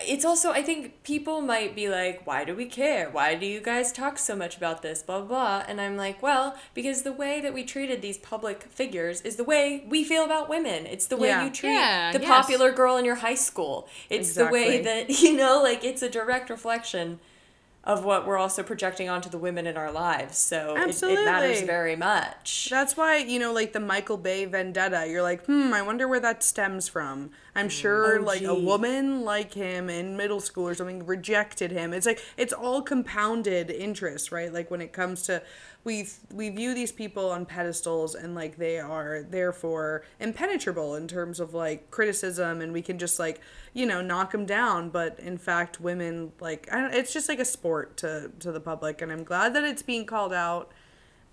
it's also I think people might be like, why do we care? Why do you guys talk so much about this? Blah blah. blah. And I'm like, well, because the way that we treated these public figures is the way we feel about women. It's the way Yeah. you treat Yeah, the yes. popular girl in your high school. It's the way that you know, like it's a direct reflection of what we're also projecting onto the women in our lives. So it, it matters very much. that's why you know like the michael bay vendetta you're like hmm i wonder where that stems from. I'm sure Oh, like a woman like him in middle school or something rejected him. It's like it's all compounded interest right? Like when it comes to we we view these people on pedestals and like they are therefore impenetrable in terms of like criticism and we can just like you know knock them down. But in fact women like I don't, it's just like a sport to to the public and i'm glad that it's being called out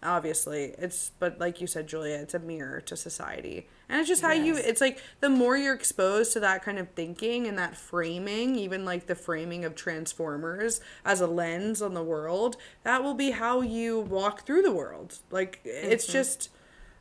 obviously. It's but like you said julia it's a mirror to society and it's just how you it's like the more you're exposed to that kind of thinking and that framing even like the framing of transformers as a lens on the world that will be how you walk through the world. Like it's mm-hmm. just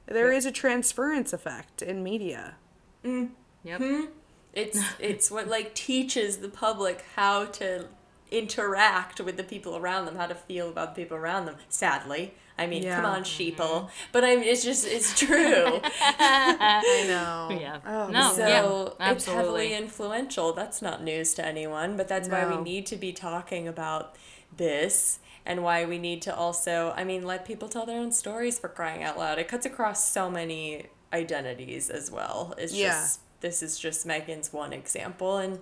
there is a transference effect in media. Mm-hmm. Yep. Hmm? It's it's what like teaches the public how to interact with the people around them, how to feel about the people around them. Sadly, I mean, come on, sheeple. But I'm. It's just it's true. i know yeah Oh, no so yeah it's heavily absolutely influential. That's not news to anyone, but that's why we need to be talking about this and why we need to also, I mean, let people tell their own stories for crying out loud. It cuts across so many identities as well. It's Yeah. just this is just Megan's one example and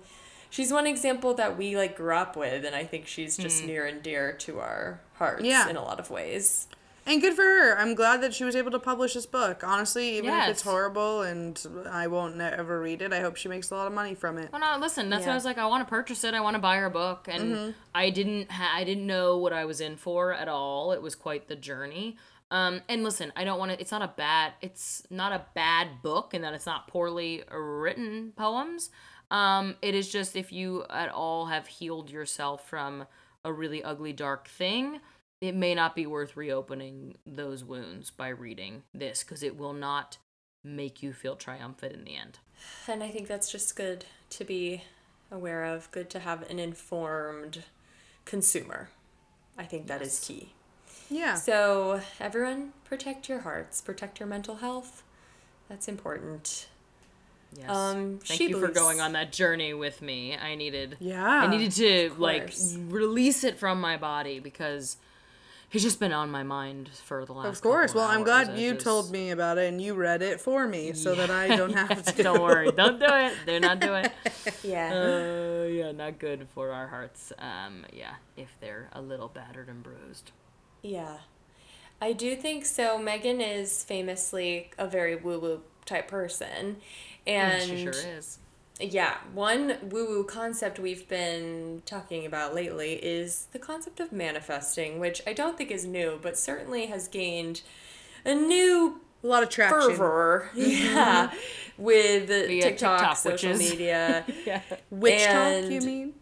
she's one example that we like grew up with and I think she's just hmm. near and dear to our hearts Yeah. in a lot of ways. And good for her. I'm glad that she was able to publish this book. Honestly, even if it's horrible and I won't ever read it, I hope she makes a lot of money from it. Oh no! Listen, that's why I was like, I want to purchase it. I want to buy her book, and Mm-hmm. I didn't. Ha- I didn't know what I was in for at all. It was quite the journey. Um, and listen, I don't want to. It's not a bad. It's not a bad book, and that it's not poorly written poems. Um, it is just if you at all have healed yourself from a really ugly, dark thing, it may not be worth reopening those wounds by reading this because it will not make you feel triumphant in the end. And I think that's just good to be aware of, good to have an informed consumer. I think that is key. Yeah. So, everyone, protect your hearts, protect your mental health. That's important. Yes. Um, Thank she you for going on that journey with me. I needed Yeah. I needed to like release it from my body because it's just been on my mind for the last Of course. couple Well, I'm glad you just- told me about it and you read it for me so that I don't have to. Don't worry. Don't do it. They're not doing it. Yeah. Uh, yeah, not good for our hearts. Um, yeah, if they're a little battered and bruised. Yeah. I do think so. Megan is famously a very woo woo type person. And she sure is. Yeah, one woo woo concept we've been talking about lately is the concept of manifesting, which I don't think is new, but certainly has gained a new A lot of traction. fervor. Mm-hmm. Yeah. With TikTok, TikTok social witches. media. Yeah. Witch talk, you mean?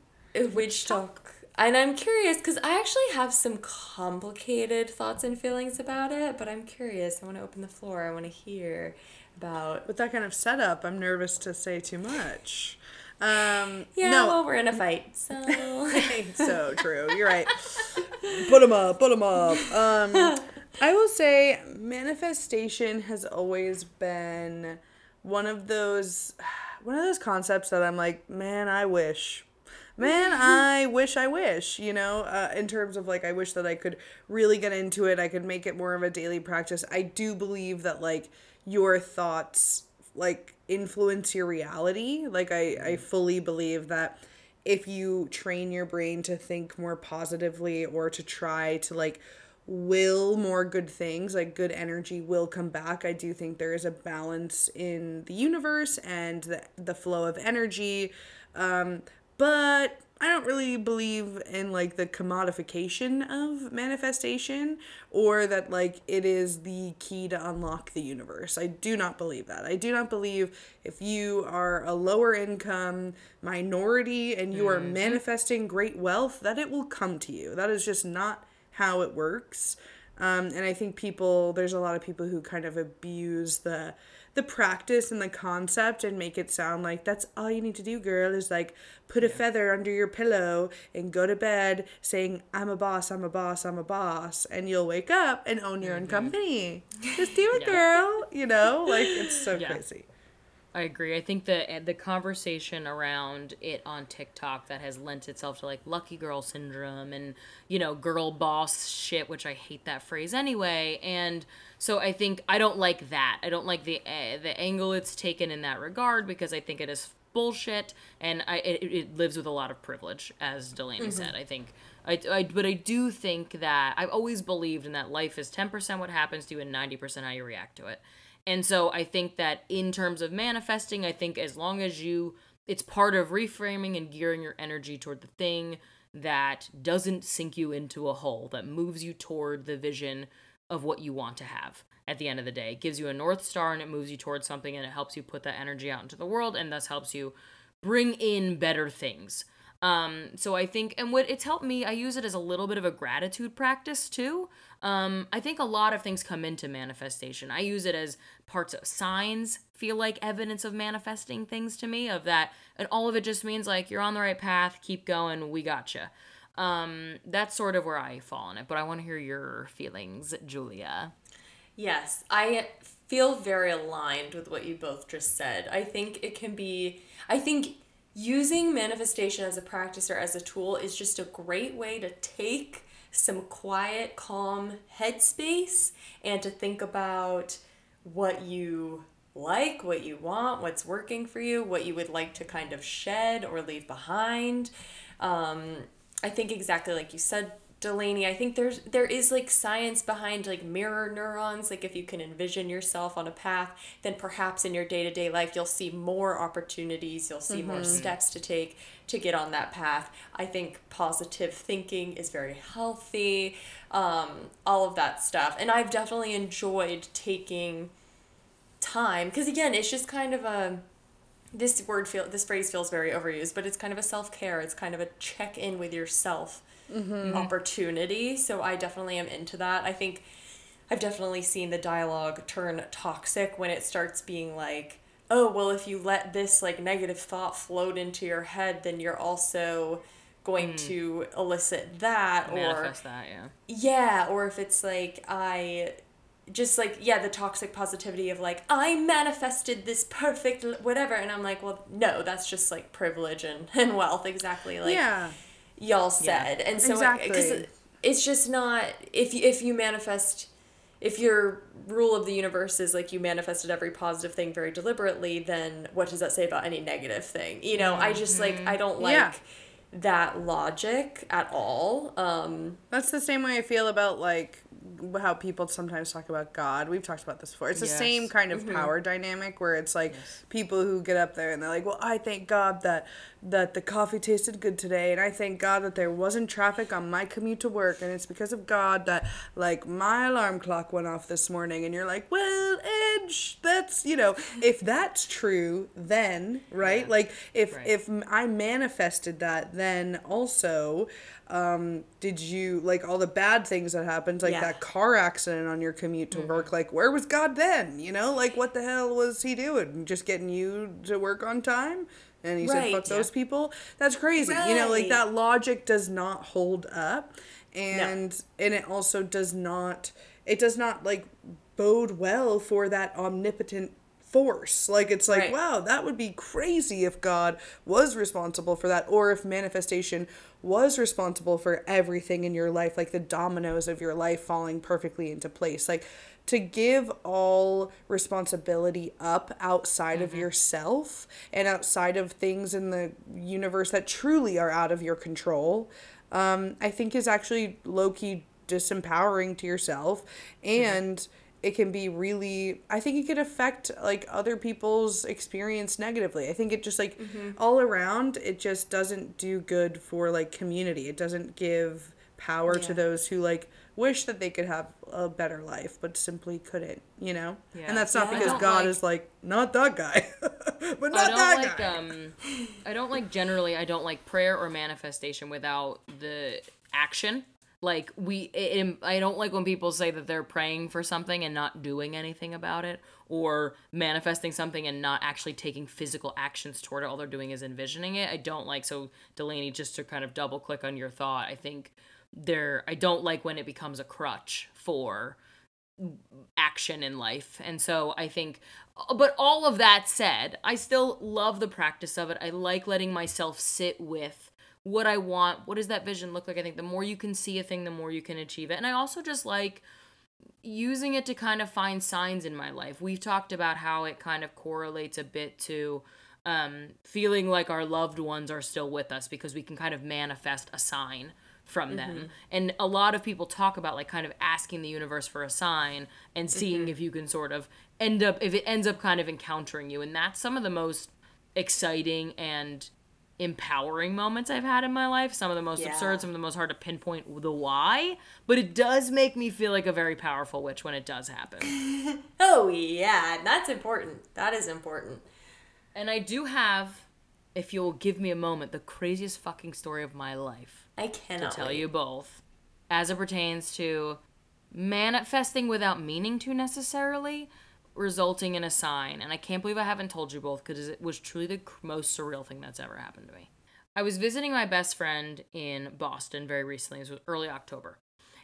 Witch talk. And I'm curious because I actually have some complicated thoughts and feelings about it, but I'm curious. I want to open the floor. I want to hear about. With that kind of setup, I'm nervous to say too much. Um, Yeah, no, well, we're in a fight, so. so true. You're right. Put them up. Put them up. Um, I will say manifestation has always been one of those one of those concepts that I'm like, man, I wish. Man, I wish I wish, you know, uh, in terms of like, I wish that I could really get into it. I could make it more of a daily practice. I do believe that like your thoughts like influence your reality. Like, I, I fully believe that if you train your brain to think more positively or to try to like will more good things like good energy will come back i do think there is a balance in the universe and the, the flow of energy um, but i don't really believe in like the commodification of manifestation or that like it is the key to unlock the universe. I do not believe that. I do not believe if you are a lower income minority and you are manifesting great wealth that it will come to you. That is just not how it works. Um, and I think people, there's a lot of people who kind of abuse the the practice and the concept and make it sound like that's all you need to do, girl, is like put a feather under your pillow and go to bed saying, I'm a boss, I'm a boss, I'm a boss. And you'll wake up and own your own mm-hmm. company. Just do it, Yeah. girl. You know, like it's so Yeah. crazy. I agree. I think the the conversation around it on TikTok that has lent itself to like lucky girl syndrome and you know girl boss shit, which I hate that phrase anyway. And so I think I don't like that. I don't like the uh, the angle it's taken in that regard because I think it is bullshit and I it, it lives with a lot of privilege, as Delaney said. I think. I, I, but I do think that I've always believed in that life is 10% what happens to you and 90% how you react to it. And so I think that in terms of manifesting, I think as long as you, it's part of reframing and gearing your energy toward the thing that doesn't sink you into a hole, that moves you toward the vision of what you want to have at the end of the day. It gives you a North Star and it moves you towards something and it helps you put that energy out into the world and thus helps you bring in better things. Um, so I think, and what it's helped me, I use it as a little bit of a gratitude practice too. Um, I think a lot of things come into manifestation. I use it as parts of signs feel like evidence of manifesting things to me of that, and all of it just means like you're on the right path, keep going, we gotcha. Um, that's sort of where I fall on it, but I want to hear your feelings, Julia. Yes, I feel very aligned with what you both just said. I think it can be, I think using manifestation as a practice or as a tool is just a great way to take some quiet, calm headspace and to think about what you like, what you want, what's working for you, what you would like to kind of shed or leave behind. Um, I think exactly like you said, Delaney, I think there's there is like science behind like mirror neurons. Like if you can envision yourself on a path, then perhaps in your day to day life you'll see more opportunities, you'll see more steps to take to get on that path. I think positive thinking is very healthy, um, all of that stuff. And I've definitely enjoyed taking time because again, it's just kind of a this word feel this phrase feels very overused, but it's kind of a self care. It's kind of a check in with yourself Mm-hmm. opportunity. So I definitely am into that. I think I've definitely seen the dialogue turn toxic when it starts being like, oh, well, if you let this like negative thought float into your head, then you're also going mm. to elicit that or Manifest that, yeah. yeah, or if it's like I just like yeah, the toxic positivity of like I manifested this perfect whatever and I'm like, well, no, that's just like privilege and, and wealth exactly like yeah. Y'all said. And so Exactly. cuz it's just not if you, if you manifest if your rule of the universe is like you manifested every positive thing very deliberately, then what does that say about any negative thing? You know, I just like I don't like Yeah. that logic at all. Um That's the same way I feel about like how people sometimes talk about God. We've talked about this before. It's the same kind of power dynamic where it's like people who get up there and they're like, "Well, I thank God that that the coffee tasted good today, and I thank God that there wasn't traffic on my commute to work, and it's because of God that like my alarm clock went off this morning." And you're like, "Well, Edge, that's you know, if that's true, then right? Like if Right. if I manifested that, then also." um did you like all the bad things that happened like Yeah. that car accident on your commute to work like where was god then you know like what the hell was he doing just getting you to work on time and he said Right. fuck those people. That's crazy. You know like that logic does not hold up. And and it also does not it does not like bode well for that omnipotent force. Like it's like Right. wow that would be crazy if god was responsible for that or if manifestation was responsible for everything in your life like the dominoes of your life falling perfectly into place. Like to give all responsibility up outside of yourself and outside of things in the universe that truly are out of your control um, i think is actually low-key disempowering to yourself and it can be really i think it could affect like other people's experience negatively i think it just like all around it just doesn't do good for like community it doesn't give power to those who like wish that they could have a better life but simply couldn't you know Yeah. and that's not Yeah. Because god like- is like not that guy but not I don't that like guy um I don't like generally I don't like prayer or manifestation without the action. Like we it, I don't like when people say that they're praying for something and not doing anything about it or manifesting something and not actually taking physical actions toward it. All they're doing is envisioning it. I don't like so Delaney just to kind of double click on your thought. I think there I don't like when it becomes a crutch for action in life. And so I think, but all of that said, I still love the practice of it. I like letting myself sit with what I want. What does that vision look like? I think the more you can see a thing, the more you can achieve it. And I also just like using it to kind of find signs in my life. We've talked about how it kind of correlates a bit to um, feeling like our loved ones are still with us because we can kind of manifest a sign from them. And a lot of people talk about like kind of asking the universe for a sign and seeing if you can sort of end up if it ends up kind of encountering you. And that's some of the most exciting and empowering moments I've had in my life. Some of the most Yeah. absurd, some of the most hard to pinpoint the why, but it does make me feel like a very powerful witch when it does happen. Oh yeah, that's important. That is important. and I do have, if you'll give me a moment, the craziest fucking story of my life I cannot to tell wait. you both as it pertains to manifesting without meaning to necessarily resulting in a sign and i can't believe i haven't told you both because it was truly the most surreal thing that's ever happened to me. I was visiting my best friend in boston very recently it was early october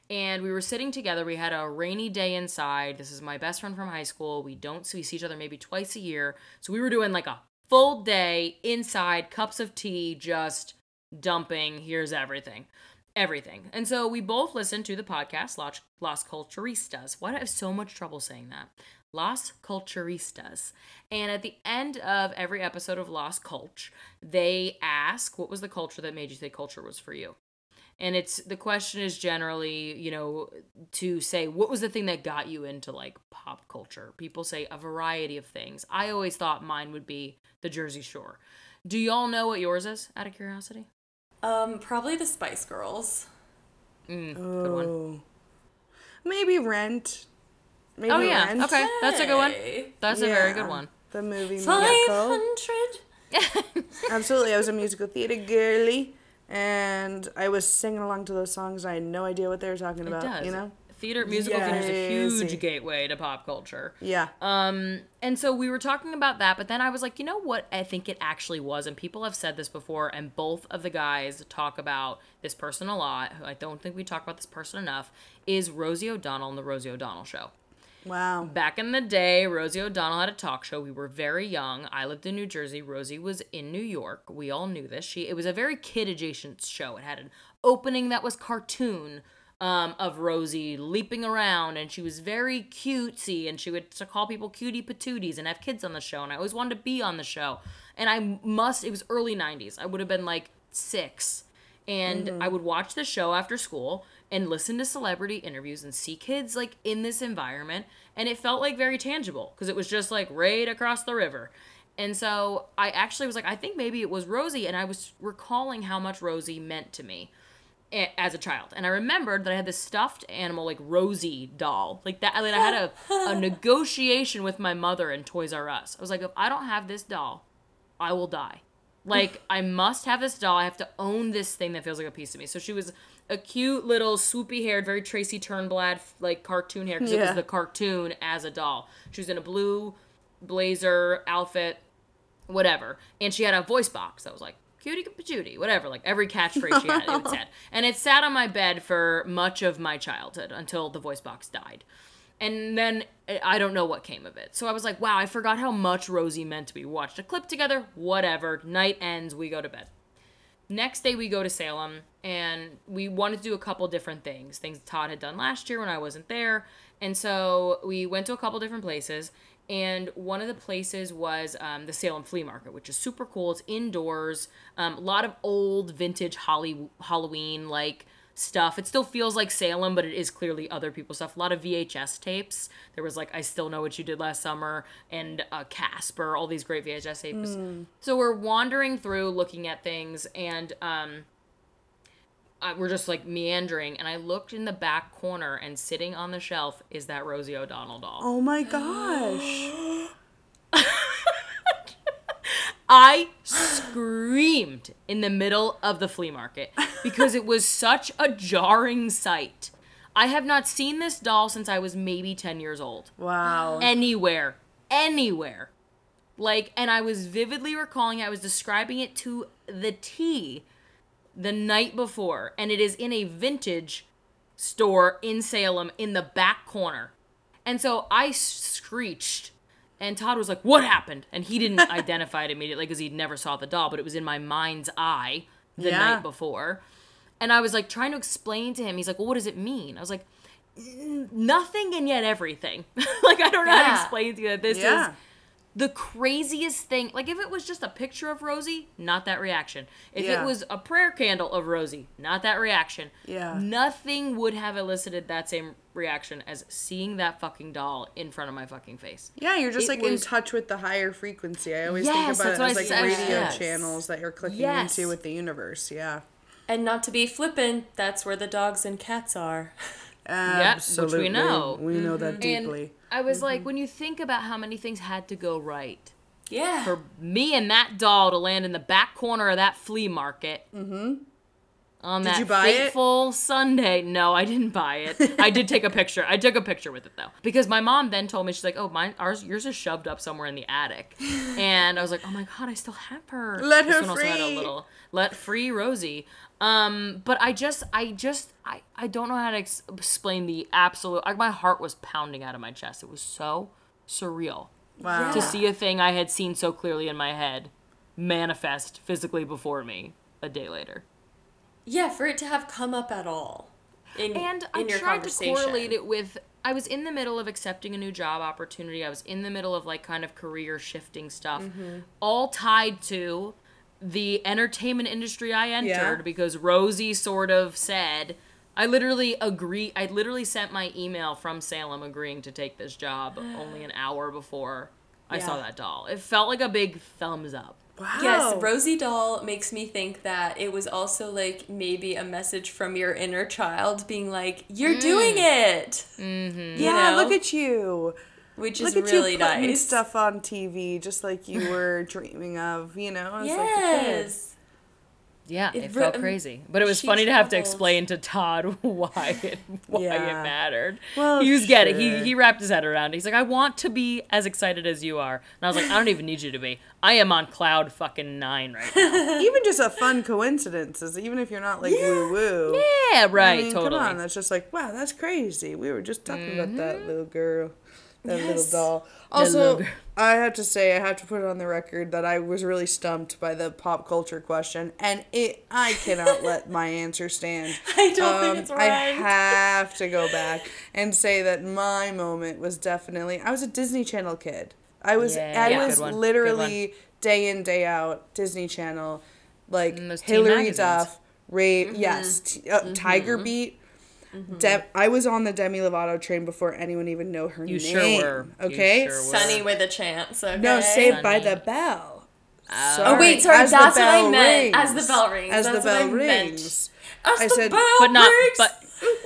and we were sitting together we had a rainy day inside this is my best friend from high school we don't see, we see each other maybe twice a year so we were doing like a full day inside cups of tea just dumping here's everything everything and so we both listened to the podcast las culturistas. Why do i have so much trouble saying that las culturistas. And at the end of every episode of las culture they ask what was the culture that made you say culture was for you? And it's the question is generally you know to say what was the thing that got you into like pop culture? People say a variety of things. I always thought mine would be the jersey shore. Do y'all know what yours is out of curiosity? Um, probably the Spice Girls. good one. Oh. Maybe rent maybe oh yeah rent. okay that's a good one that's a very good one the movie Five hundred. Absolutely. I was a musical theater girly and I was singing along to those songs. I had no idea what they were talking it about, does you know? theater musical theater is a huge gateway to pop culture. Yeah. Um, and so we were talking about that, but then I was like, you know what? I think it actually was, and people have said this before, and both of the guys talk about this person a lot. Who I don't think we talk about this person enough. Is Rosie O'Donnell and the Rosie O'Donnell Show. Wow. Back in the day, Rosie O'Donnell had a talk show. We were very young. I lived in New Jersey. Rosie was in New York. We all knew this. She it was a very kid adjacent show. It had an opening that was cartoon um, of Rosie leaping around, and she was very cutesy, and she would to call people cutie patooties and have kids on the show. And I always wanted to be on the show. And I must. It was early '90s. I would have been like six and I mm-hmm. would watch the show after school and listen to celebrity interviews and see kids like in this environment and it felt like very tangible because it was just like right across the river. And so I actually was like I think maybe it was Rosie and I was recalling how much Rosie meant to me as a child. And I remembered that I had this stuffed animal like Rosie doll. Like that like I had a, a negotiation with my mother in Toys R Us. I was like if I don't have this doll, I will die. Like I must have this doll. I have to own this thing that feels like a piece of me. So she was a cute little swoopy haired, very Tracy Turnblad like cartoon hair because it was the cartoon as a doll. She was in a blue blazer outfit, whatever, and she had a voice box that was like cutie patootie, whatever, like every catchphrase she had, it said. And it sat on my bed for much of my childhood until the voice box died. And then eh, I don't know what came of it. So I was like, wow, I forgot how much Rosie meant to me. Watched a clip together, whatever. Night ends, we go to bed. Next day, we go to Salem, and we wanted to do a couple different things. Things Todd had done last year when I wasn't there. And so we went to a couple different places. And one of the places was um, the Salem Flea Market, which is super cool. It's indoors. Um, a lot of old vintage Holly- Halloween like stuff. It still feels like Salem, but it is clearly other people's stuff. A lot of VHS tapes. There was like I Still Know What You Did Last Summer and uh, Casper, all these great VHS tapes. So we're wandering through looking at things and um, uh, we're just like meandering. And I looked in the back corner and sitting on the shelf is that Rosie O'Donnell doll. Oh my gosh. I screamed in the middle of the flea market because it was such a jarring sight. I have not seen this doll since I was maybe 10 years old. Wow. Anywhere. Anywhere. Like, and I was vividly recalling, I was describing it to the T the night before, and it is in a vintage store in Salem in the back corner. And so I screeched, and Todd was like, What happened? And he didn't identify it immediately because he never saw the doll, but it was in my mind's eye the Yeah. night before. And I was like trying to explain to him. He's like, Well, what does it mean? I was like, Nothing and yet everything. like, I don't know how to explain to you that this Yeah. is the craziest thing. Like, if it was just a picture of Rosie, not that reaction. If Yeah. it was a prayer candle of Rosie, not that reaction. Yeah. Nothing would have elicited that same reaction as seeing that fucking doll in front of my fucking face. Yeah, you're just It like in touch with the higher frequency. I always Yes, think about that's it what as I like said, radio yes. channels that you're clicking Yes. into with the universe. Yeah. And not to be flippant, that's where the dogs and cats are. Absolutely. Um, we know. We know that mm-hmm. And deeply. I was like, mm-hmm. when you think about how many things had to go right Yeah. for me and that doll to land in the back corner of that flea market. Mm-hmm. On that you buy it? fateful Sunday. No, I didn't buy it. I did take a picture. I took a picture with it though. Because my mom then told me, she's like, oh, mine, ours, yours is shoved up somewhere in the attic. And I was like, oh my God, I still have her. Let This her one also had a little, let free Rosie. Um, but I just, I just, I, I don't know how to ex- explain the absolute, like my heart was pounding out of my chest. It was so surreal Wow. to see a thing I had seen so clearly in my head manifest physically before me a day later. Yeah, for it to have come up at all. In, And in I your tried to correlate it with I was in the middle of accepting a new job opportunity. I was in the middle of like kind of career shifting stuff, Mm-hmm. all tied to the entertainment industry I entered Yeah. because Rosie sort of said I literally agree I literally sent my email from Salem agreeing to take this job only an hour before I saw that doll. It felt like a big thumbs up. Wow. Yes, Rosie Doll makes me think that it was also like maybe a message from your inner child being like, "You're doing it." Mm-hmm. Yeah, look at you. which Look is at really you putting nice. stuff on TV just like you were dreaming of, you know? as like. Yes. Yeah, It it, felt um, crazy, but it was funny to have to explain to Todd why it why Yeah. it mattered. Well, he was getting he he wrapped his head around. it. He's like, I want to be as excited as you are, and I was like, I don't even need you to be. I am on cloud fucking nine right now. even just a fun coincidence is even if you're not like woo woo. yeah, right, I mean, totally. Come on, that's just like wow, that's crazy. We were just talking about that little girl, that Yes. little doll. Mm-hmm. little Also, girl. I have to say, I have to put it on the record that I was really stumped by the pop culture question, and it I cannot let my answer stand. I don't Um, think it's right. I have to go back and say that my moment was definitely I was a Disney Channel kid. I was Yeah, I yeah, was good one, good literally day in day out Disney Channel, like Hilary. Duff, Ray, Mm-hmm. yes, t- uh, Tiger Beat. De- I was on the Demi Lovato train before anyone even know her You name. sure were. You Okay, sure were. Sonny with a chance. Okay. no, Saved by the Bell. Oh wait, sorry. As That's what I bell meant. As rings. the bell rings. As that's the what bell I meant. rings. As I the said- bell but not rings. but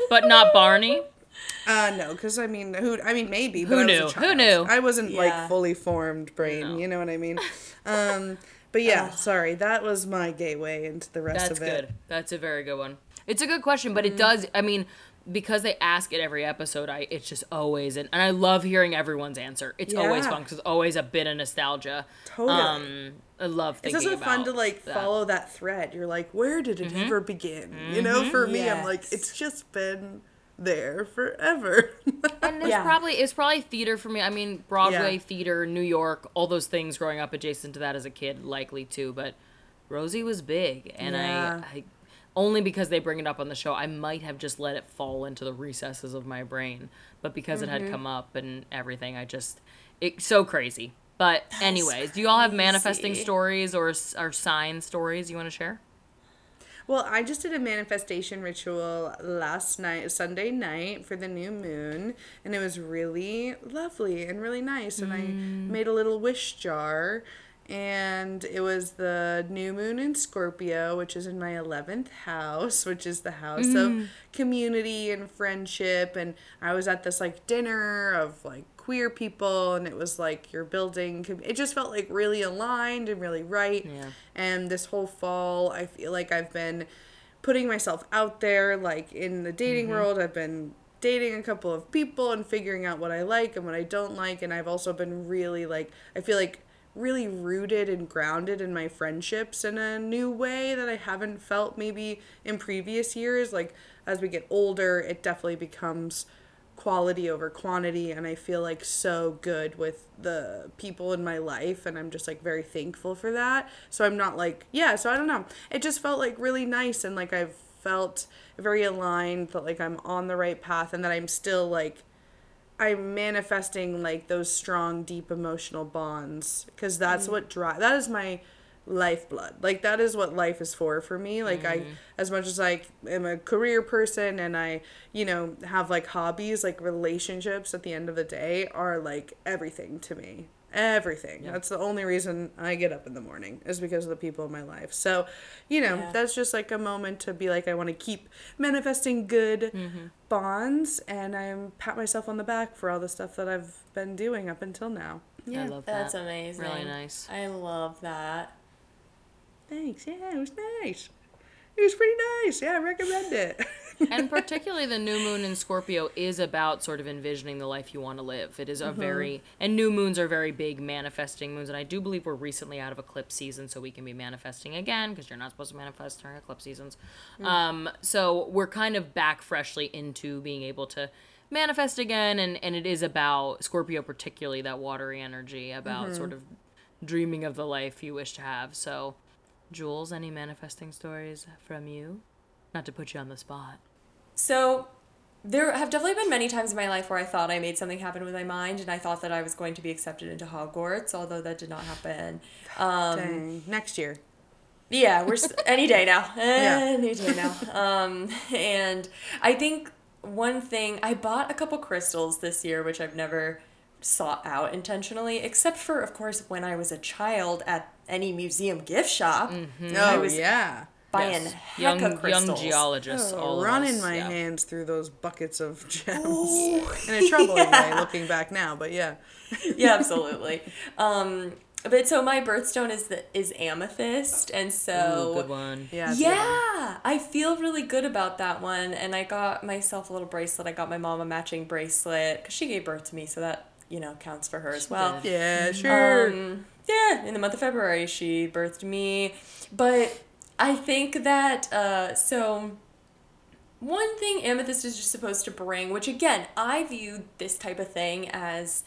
but not Barney. Uh, no, because I mean, who? I mean, maybe. But Who I was knew? a Who knew? I wasn't Yeah. like fully formed brain. You know what I mean? Um, but yeah, sorry, that was my gateway into the rest That's of it. That's good. That's a very good one. It's a good question, but it Mm-hmm. does. I mean, because they ask it every episode, I it's just always and, and I love hearing everyone's answer. It's always fun because it's always a bit of nostalgia. Totally. Um, I love It's also fun to like that. Mm-hmm. follow that thread. You're like, where did it ever begin? You know, for me, I'm like, it's just been there forever. And it's Yeah. probably it's probably theater for me. I mean, Broadway Yeah. theater, New York, all those things growing up adjacent to that as a kid, likely too. But Rosie was big, and Yeah. I, I only because they bring it up on the show, I might have just let it fall into the recesses of my brain. But because it Mm-hmm. had come up and everything, I just it's so crazy. But anyways, do you all have manifesting stories or or sign stories you want to share? Well, I just did a manifestation ritual last night, Sunday night, for the new moon, and it was really lovely and really nice. And I made a little wish jar, and it was the new moon in Scorpio, which is in my 11th house, which is the house of mm. community and friendship. And I was at this like dinner of like queer people, and it was like you're building, it just felt like really aligned and really right. Yeah. And this whole fall, I feel like I've been putting myself out there, like in the dating mm-hmm. world. I've been dating a couple of people and figuring out what I like and what I don't like. And I've also been really, like, I feel like really rooted and grounded in my friendships in a new way that I haven't felt maybe in previous years. Like, as we get older, it definitely becomes quality over quantity and I feel like so good with the people in my life and I'm just like very thankful for that. So I'm not like yeah, so I don't know. It just felt like really nice and like I've felt very aligned that like I'm on the right path and that I'm still like I'm manifesting like those strong deep emotional bonds because that's mm. what drive that is my lifeblood. Like that is what life is for for me. Like i mm-hmm. as much as i am a career person and i you know have like hobbies like relationships at the end of the day are like everything to me everything. That's the only reason i get up in the morning is because of the people in my life. So you know Yeah. that's just like a moment to be like i want to keep manifesting good mm-hmm. bonds and i pat myself on the back for all the stuff that i've been doing up until now. I love That's amazing. Really nice. I love that. thanks. Yeah it was nice. It was pretty nice. Yeah i recommend it and particularly the new moon in Scorpio is about sort of envisioning the life you want to live. It is a mm-hmm. very and new moons are very big manifesting moons, and I do believe we're recently out of eclipse season, so we can be manifesting again because you're not supposed to manifest during eclipse seasons. Mm. Um, so we're kind of back freshly into being able to manifest again, and and it is about Scorpio particularly that watery energy about mm-hmm. sort of dreaming of the life you wish to have. So, Jules, any manifesting stories from you? Not to put you on the spot. So there have definitely been many times in my life where I thought I made something happen with my mind and I thought that I was going to be accepted into Hogwarts, although that did not happen. Um, Dang. next year yeah, we're any day now. Yeah. Any day now. Um, and I think one thing I bought a couple crystals this year, which I've never sought out intentionally, except for, of course, when I was a child at any museum gift shop. oh was- yeah Buying Yes. hecka young young crystals. geologists. all Oh, of running us, my yeah. hands through those buckets of gems in a troubling way looking back now but yeah yeah, absolutely. Um, but so my birthstone is the is amethyst, and so Ooh, good one. Yeah. it's a good one. yeah, I feel really good about that one. And I got myself a little bracelet. I got my mom a matching bracelet because she gave birth to me, so that, you know, counts for her as well. did. Yeah, sure. Um, yeah, in the month of February, she birthed me. But I think that, uh, so one thing amethyst is just supposed to bring, which again, I view this type of thing as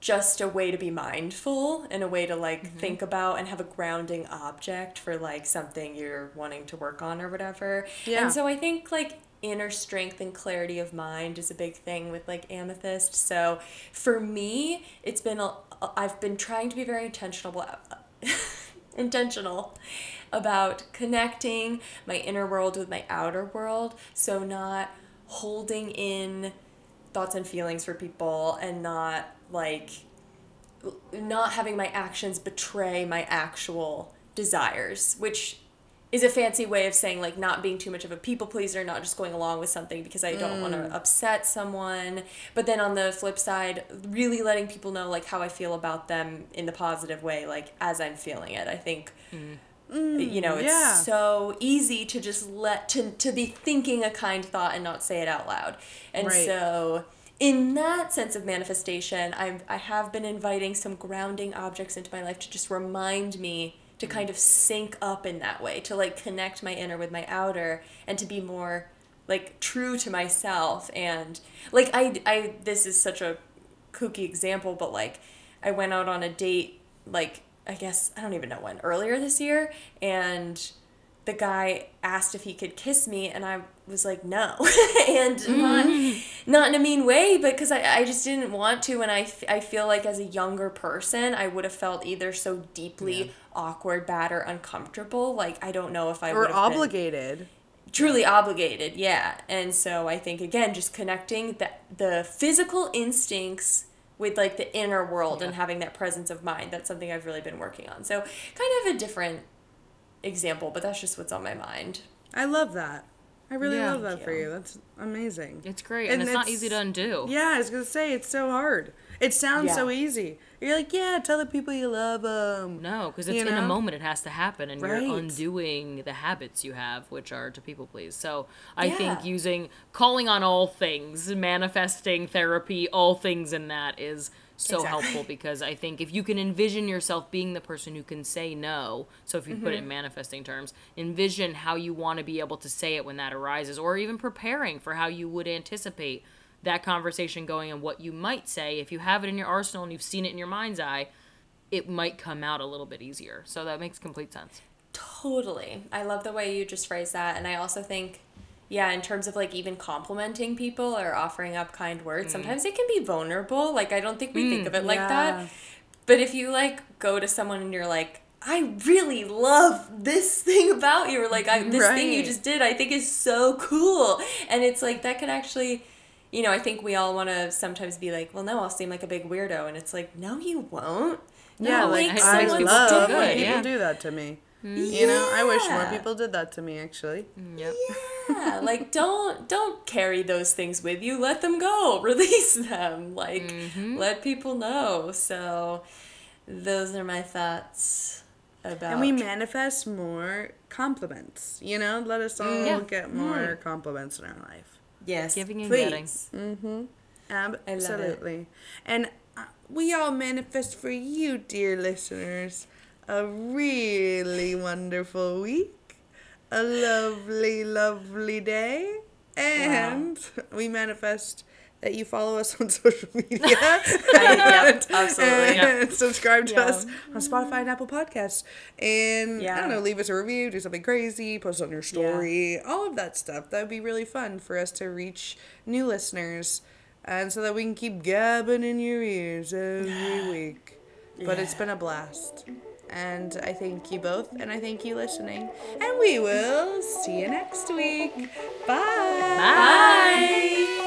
just a way to be mindful and a way to like think about and have a grounding object for like something you're wanting to work on or whatever. Yeah. And so I think like inner strength and clarity of mind is a big thing with like amethyst. So for me, it's been a I've been trying to be very intentional intentional about connecting my inner world with my outer world. So not holding in thoughts and feelings for people and not like not having my actions betray my actual desires, which is a fancy way of saying like not being too much of a people pleaser, not just going along with something because I don't want to mm. upset someone. But then on the flip side, really letting people know like how I feel about them in the positive way, like as I'm feeling it. I think mm. Mm, you know, it's yeah. so easy to just let to to be thinking a kind thought and not say it out loud. And Right. so in that sense of manifestation, I've I have been inviting some grounding objects into my life to just remind me to kind of sync up in that way, to like connect my inner with my outer and to be more like true to myself and like I I this is such a kooky example, but like I went out on a date like I guess I don't even know when earlier this year and the guy asked if he could kiss me and I was like no. And mm-hmm. not not in a mean way but because I, I just didn't want to and I, f- I feel like as a younger person I would have felt either so deeply awkward bad or uncomfortable like I don't know if I or would have been- obligated. truly obligated yeah. And so i think again just connecting the the physical instincts with like the inner world and having that presence of mind that's something i've really been working on so kind of a different example but that's just what's on my mind I love that. I really Yeah. love that Thank for you. you. That's amazing. It's great, and, And it's not easy to undo. Yeah, I was gonna say it's so hard. It sounds so easy. You're like, yeah, tell the people you love them. No, because it's You in a moment it has to happen, and Right. you're undoing the habits you have, which are to people please. So I Yeah. think using calling on all things, manifesting therapy, all things in that is so Exactly. helpful because I think if you can envision yourself being the person who can say no, so if you put it Mm-hmm. in manifesting terms, envision how you want to be able to say it when that arises, or even preparing for how you would anticipate that conversation going and what you might say if you have it in your arsenal and you've seen it in your mind's eye it might come out a little bit easier. So that makes complete sense. Totally. I love the way you just phrased that. And I also think, yeah, in terms of like even complimenting people or offering up kind words, mm. sometimes it can be vulnerable. Like, I don't think we think mm, of it like yeah. that. But if you like go to someone and you're like, I really love this thing about you, or like, I, this thing you just did, I think is so cool. And it's like, that could actually. You know, I think we all want to sometimes be like, well, no, I'll seem like a big weirdo. And it's like, no, you won't. Yeah, That'll like make I makes someone's people love when people yeah. do that to me. You know, I wish more people did that to me. Actually, Yep. yeah like don't don't carry those things with you let them go release them like Mm-hmm. let people know so those are my thoughts about and we manifest more compliments. You know, let us all Mm, Yeah. get more compliments in our life. Yes Giving and please. getting. Absolutely. And uh, we all manifest for you, dear listeners, a really wonderful week, a lovely, lovely day, and we manifest that you follow us on social media. yep, absolutely. and subscribe to Yeah. us on Spotify and Apple Podcasts. And yeah. I Yeah. don't know, leave us a review, do something crazy, post on your story, all of that stuff. That would be really fun for us to reach new listeners and so that we can keep gabbing in your ears every week. But it's been a blast. And I thank you both, and I thank you listening. And we will see you next week. Bye. Bye.